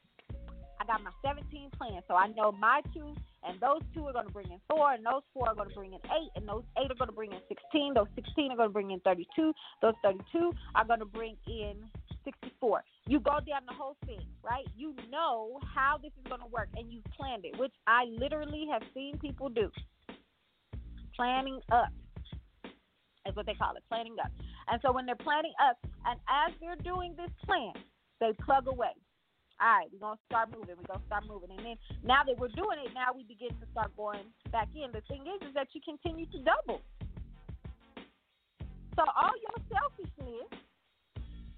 got my 17 plans, so I know my two and those two are going to bring in four, and those four are going to bring in eight, and those eight are going to bring in 16. Those 16 are going to bring in 32. Those 32 are going to bring in 64. You go down the whole thing, right? You know how this is going to work, and you've planned it, which I literally have seen people do. Planning up is what they call it, planning up. And so when they're planning up, and as they're doing this plan, they plug away. All right, we're gonna start moving. We're gonna start moving, and then now that we're doing it, now we begin to start going back in. The thing is, is that you continue to double. So all your selfishness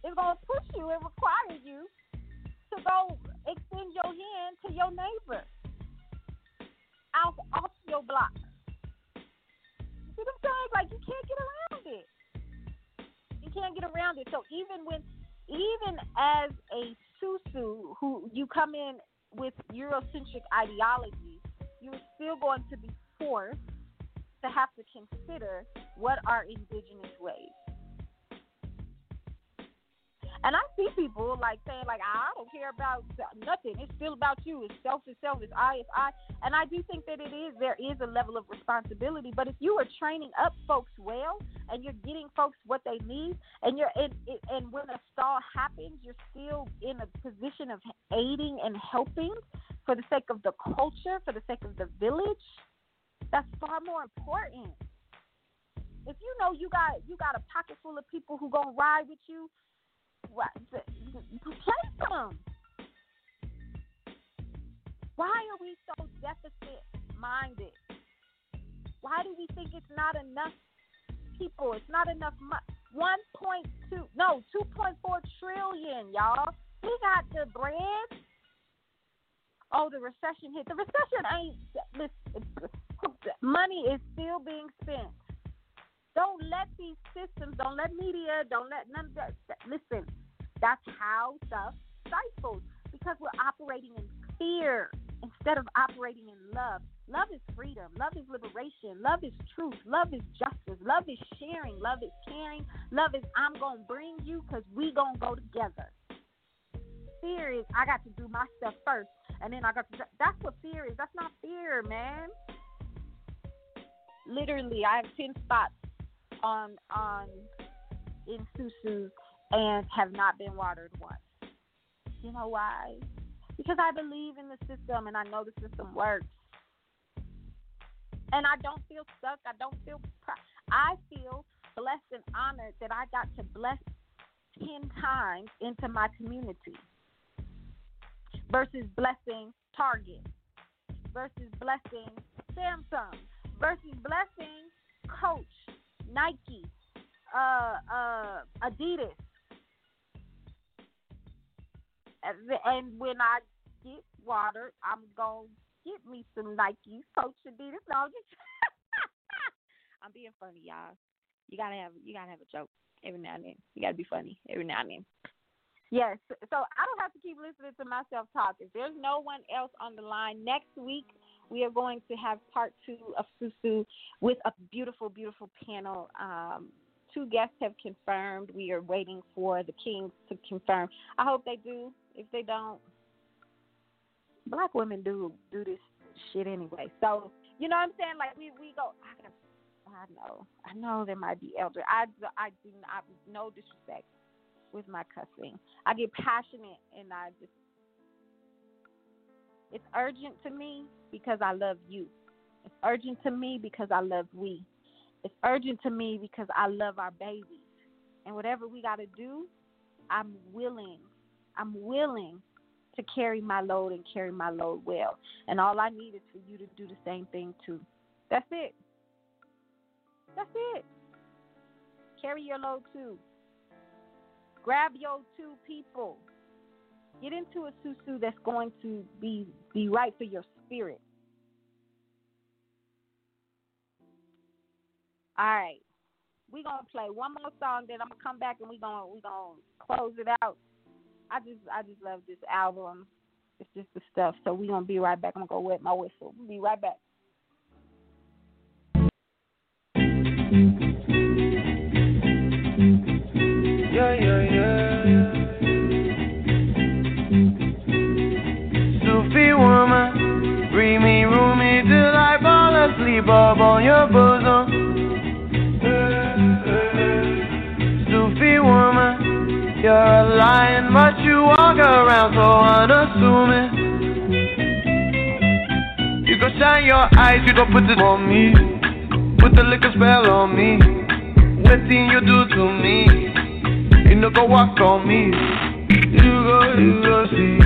is gonna push you and require you to go extend your hand to your neighbor out off your block. You see what I'm saying? Like you can't get around it you can't get around it. So even when, even as a susu who you come in with Eurocentric ideology, you're still going to be forced to have to consider what are indigenous ways. And I see people like saying like ah, I don't care about nothing. It's still about you. It's self is self. It's I. It's I. And I do think that it is there is a level of responsibility. But if you are training up folks well and you're getting folks what they need, and you're and, and when a stall happens, you're still in a position of aiding and helping for the sake of the culture, for the sake of the village. That's far more important. If you know you got you got a pocket full of people who gonna ride with you Play some. Why are we so deficit minded? Why do we think it's not enough people? It's not enough money. 1.2, no, 2.4 trillion, y'all. We got the bread. Oh, the recession hit. The recession ain't. Money is still being spent. Don't let these systems, don't let media, don't let none of that. Listen, that's how stuff stifles because we're operating in fear instead of operating in love. Love is freedom. Love is liberation. Love is truth. Love is justice. Love is sharing. Love is caring. Love is I'm going to bring you because we going to go together. Fear is I got to do my stuff first and then I got to. That's what fear is. That's not fear, man. Literally, I have 10 spots on on in Susu and have not been watered once. You know why? Because I believe in the system and I know the system works. And I don't feel stuck. I don't feel. Pr- I feel blessed and honored that I got to bless ten times into my community versus blessing Target versus blessing Samsung versus blessing Coach Nike, uh, uh, Adidas. And when I get water, I'm going to get me some Nike, Coach Adidas. No, I'm being funny, y'all. You gotta have you gotta have a joke every now and then. You gotta be funny every now and then. Yes. So I don't have to keep listening to myself talk. If there's no one else on the line next week, we are going to have part two of Susu with a beautiful, beautiful panel. Um, two guests have confirmed. We are waiting for the Kings to confirm. I hope they do. If they don't, black women do do this shit anyway. So you know what I'm saying? Like we we go. I, I know. I know there might be elder. I I do not no disrespect with my cussing. I get passionate and I just it's urgent to me because I love you. It's urgent to me because I love we. It's urgent to me because I love our babies. And whatever we got to do, I'm willing. I'm willing to carry my load and carry my load well. And all I need is for you to do the same thing too. That's it. That's it. Carry your load too. Grab your two people. Get into a susu that's going to be be right for your spirit. All right. We're gonna play one more song, then I'm gonna come back and we're gonna we gonna close it out. I just I just love this album. It's just the stuff. So we're gonna be right back. I'm gonna go wet my whistle. We'll be right back. Asleep on your bosom. Sufi woman, you're a lion, but you walk around so unassuming. You go shine your eyes, you don't put it on me. Put the liquor spell on me. What thing you do to me? You no go walk on me. You go, you go see.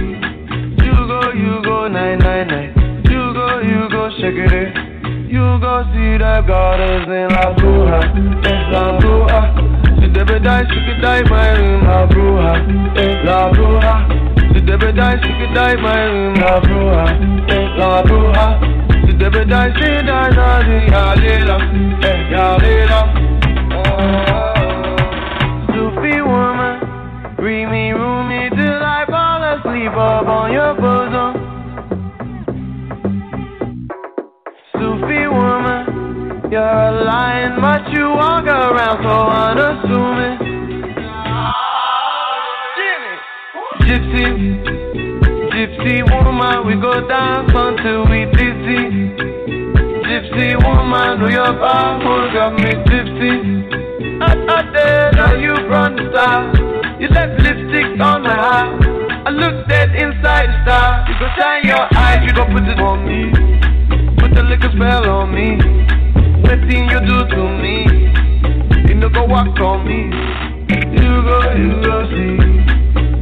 You go, you go nine nine nine. You go, you go shake it. You go see the goddess in La Bruja, La Bruja. Si debe die, she could die my room, La Bruja, La Bruja. Si debe die, she could die my room, La Bruja, La Bruja. Si debe die, she die, na di ya lila, ya lila. Oh. Sufi woman, bring me roomy till I fall asleep up on your bosom. Sufi woman, you're a lion, but you walk around so unassuming. Gypsy, gypsy woman, we go dance until we dizzy. Gypsy woman, do your power, got me tipsy. I, I did, now you from the start. You left lipstick on my heart. I look dead inside the star. You go shine your eyes, you go put it on me. The liquor spell on me. What thing you do to me? You no go walk on me. You go, you go see.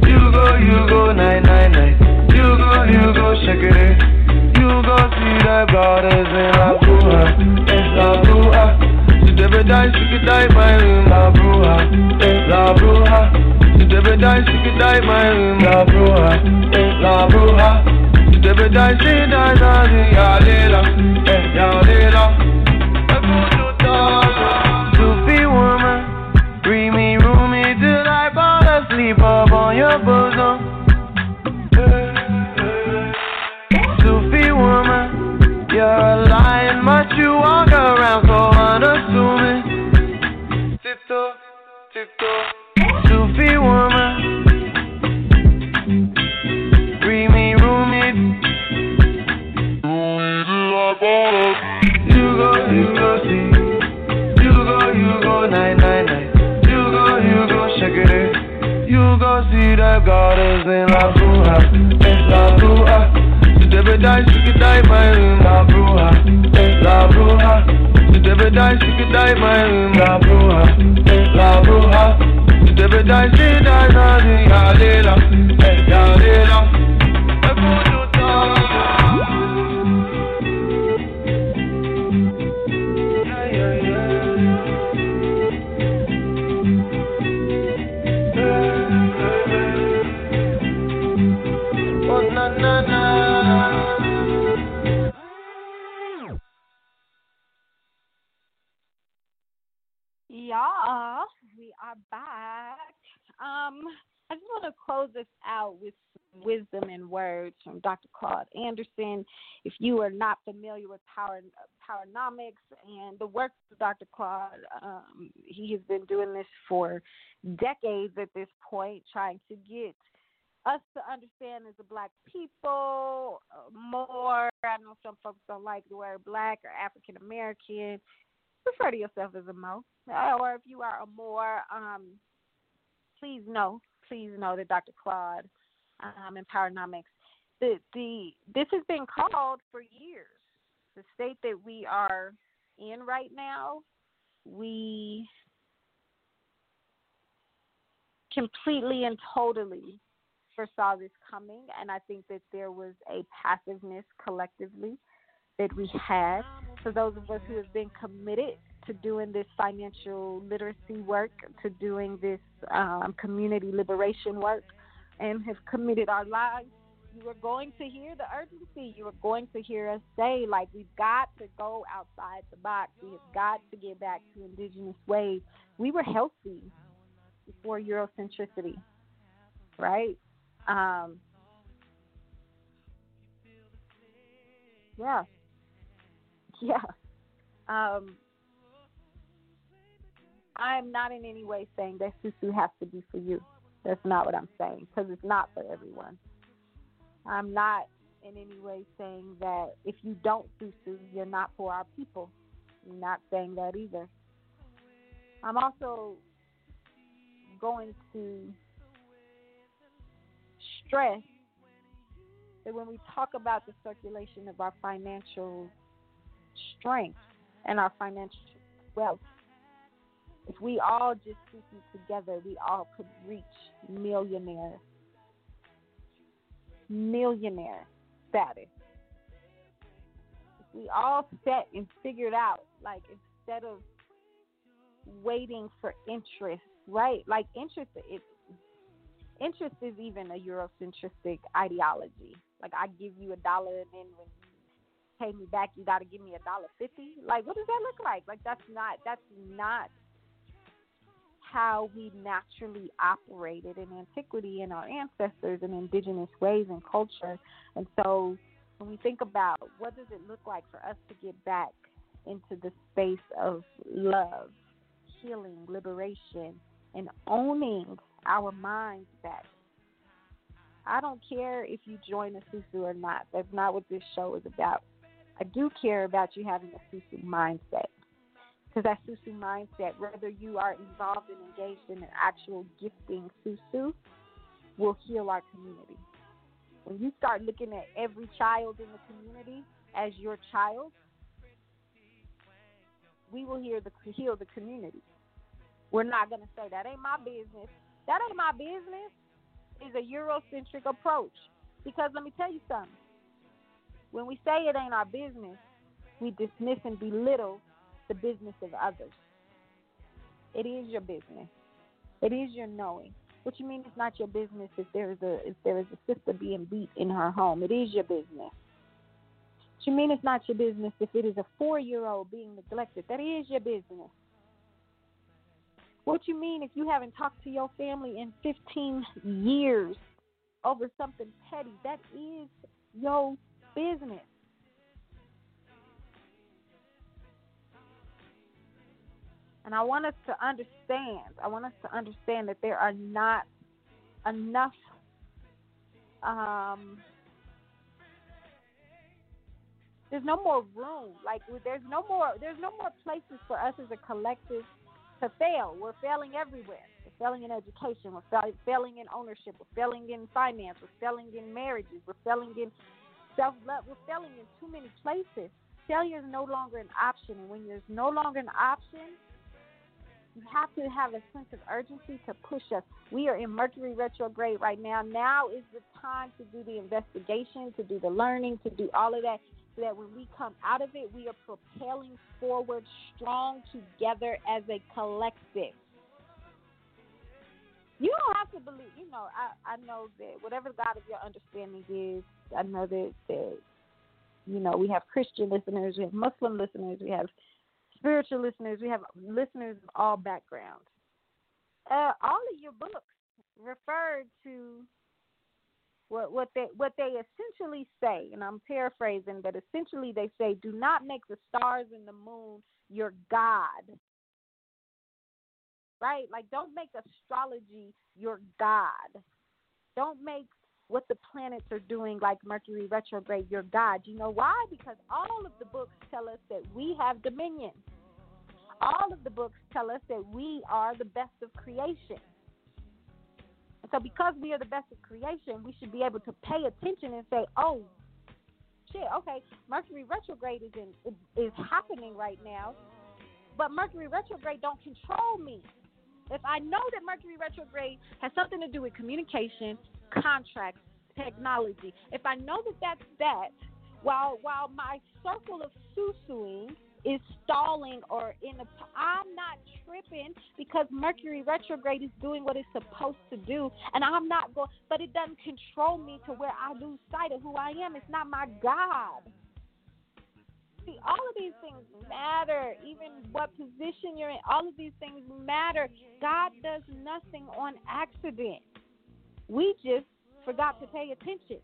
You go, you go nine nine nine. You go, you go shake it. You go see the goddess in La Bruja, in La Bruja. Si debe die, she could die my room, La Bruja, in La Bruja. Si debe die, she could die my room, La Bruja, in La Bruja. Si debe die, she die, die, familiar with Power Powernomics and the work of Dr. Claude, um, he has been doing this for decades at this point, trying to get us to understand as a black people uh, Moor. I know some folks don't like the word black or African American. Refer to yourself as a Mo, or if you are a more, um, please know, please know that Dr. Claude um, and Powernomics, the the this has been called for years. The state that we are in right now, we completely and totally foresaw this coming, and I think that there was a passiveness collectively that we had. For those of us who have been committed to doing this financial literacy work, to doing this um, community liberation work, and have committed our lives, you are going to hear the urgency. You are going to hear us say, like, we've got to go outside the box. We have got to get back to indigenous ways. We were healthy before Eurocentricity, right? Um, yeah, yeah. Um, I am not in any way saying that Susu has to be for you. That's not what I'm saying because it's not for everyone. I'm not in any way saying that if you don't Susu, you're not for our people. I'm not saying that either. I'm also going to stress that when we talk about the circulation of our financial strength and our financial wealth, if we all just speak together, we all could reach millionaire, millionaire status. If we all set and figured out, like instead of waiting for interest, right? Like interest, it, interest is even a Eurocentric ideology. Like I give you a dollar and then when you pay me back you gotta give me a dollar fifty. Like what does that look like? Like that's not that's not how we naturally operated in antiquity and our ancestors and indigenous ways and culture. And so when we think about what does it look like for us to get back into the space of love, healing, liberation, and owning our minds back. I don't care if you join a Susu or not. That's not what this show is about. I do care about you having a Susu mindset. Because that Susu mindset, whether you are involved and engaged in an actual gifting Susu, will heal our community. When you start looking at every child in the community as your child, we will heal the, heal the community. We're not going to say that ain't my business. That ain't my business. Is a Eurocentric approach. Because let me tell you something. When we say it ain't our business, we dismiss and belittle the business of others. It is your business. It is your knowing. What you mean it's not your business if there is a if there is a sister being beat in her home? It is your business. What you mean it's not your business if it is a four year old being neglected? That is your business. What you mean if you haven't talked to your family in 15 years over something petty? That is your business. And I want us to understand, I want us to understand that there are not enough um, there's no more room. Like there's no more there's no more places for us as a collective to fail. We're failing everywhere. We're failing in education. We're failing in ownership. We're failing in finance. We're failing in marriages. We're failing in self love. We're failing in too many places. Failure is no longer an option. And when there's no longer an option, you have to have a sense of urgency to push us. We are in Mercury retrograde right now. Now is the time to do the investigation, to do the learning, to do all of that so that when we come out of it, we are propelling forward strong together as a collective. You don't have to believe, you know, I, I know that whatever God of your understanding is, I know that, that, you know, we have Christian listeners, we have Muslim listeners, we have spiritual listeners, we have listeners of all backgrounds. Uh, all of your books refer to what what they what they essentially say, and I'm paraphrasing, but essentially they say, do not make the stars and the moon your god. Right? Like don't make astrology your god. Don't make what the planets are doing like Mercury retrograde your god. You know why? Because all of the books tell us that we have dominion. All of the books tell us that we are the best of creation. And so, because we are the best of creation, we should be able to pay attention and say, "Oh, shit, okay, Mercury retrograde is in is happening right now, but Mercury retrograde don't control me. If I know that Mercury retrograde has something to do with communication, contracts, technology, if I know that that's that, while while my circle of susuing is stalling or in a I'm not tripping because Mercury retrograde is doing what it's supposed to do and I'm not going but it doesn't control me to where I lose sight of who I am. It's not my God. See, all of these things matter. Even what position you're in, all of these things matter. God does nothing on accident. We just forgot to pay attention.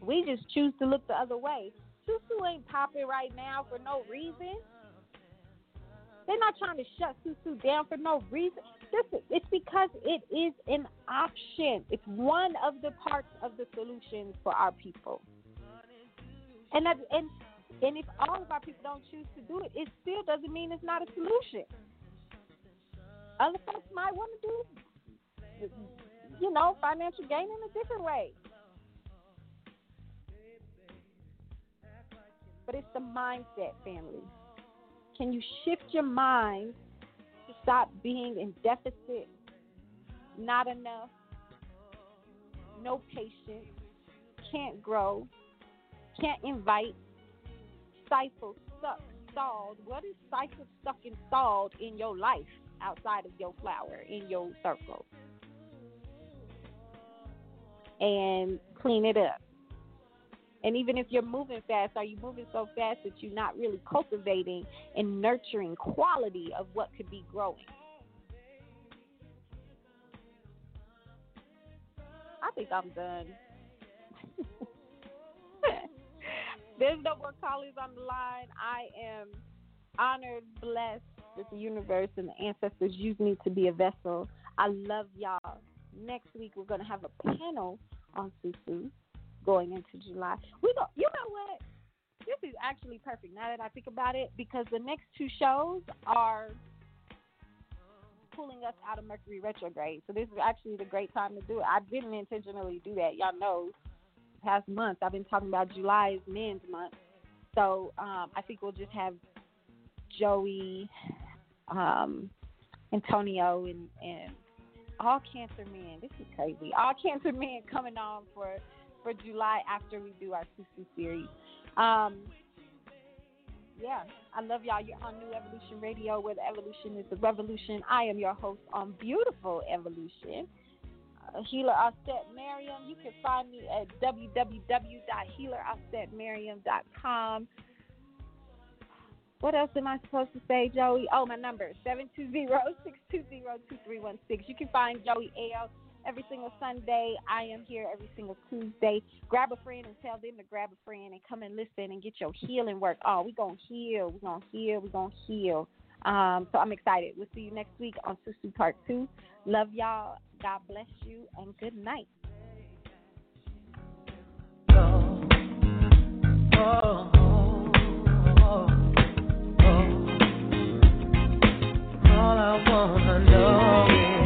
We just choose to look the other way. Susu ain't popping right now for no reason. They're not trying to shut Susu down for no reason. Listen, it's because it is an option. It's one of the parts of the solution for our people. And that, and and if all of our people don't choose to do it, it still doesn't mean it's not a solution. Other folks might want to do, you know, financial gain in a different way. but it's the mindset, family. Can you shift your mind to stop being in deficit, not enough, no patience, can't grow, can't invite, stifle, stuck, stalled? What is stifled, stuck, and stalled in your life outside of your flower, in your circle? And clean it up and even if you're moving fast, are you moving so fast that you're not really cultivating and nurturing quality of what could be growing? I think I'm done. There's no more callers on the line. I am honored, blessed the universe and the ancestors use me to be a vessel. I love y'all. Next week we're to have a panel on Susu going into July. We go. You know what? This is actually perfect now that I think about it because the next two shows are pulling us out of Mercury retrograde. So this is actually the great time to do it. I didn't intentionally do that. Y'all know past months I've been talking about July is men's month. So um, I think we'll just have Joey, um, Antonio, and, and all cancer men. This is crazy. All cancer men coming on for for July after we do our Susu series. Um, yeah, I love y'all. You're on New Evolution Radio, where the evolution is the revolution. I am your host on Beautiful Evolution. Uh, Healer Auset Maryam. You can find me at www.healerausetmaryam.com. What else am I supposed to say, Joey? Oh, my number, 720-620-2316. You can find Joey A.L every single Sunday. I am here every single Tuesday. Grab a friend and tell them to grab a friend and come and listen and get your healing work. Oh, we're going to heal. We're going to heal. We're going to heal. Um, so I'm excited. We'll see you next week on Susu Part 2. Love y'all. God bless you and good night. Oh, oh. all I wanna know.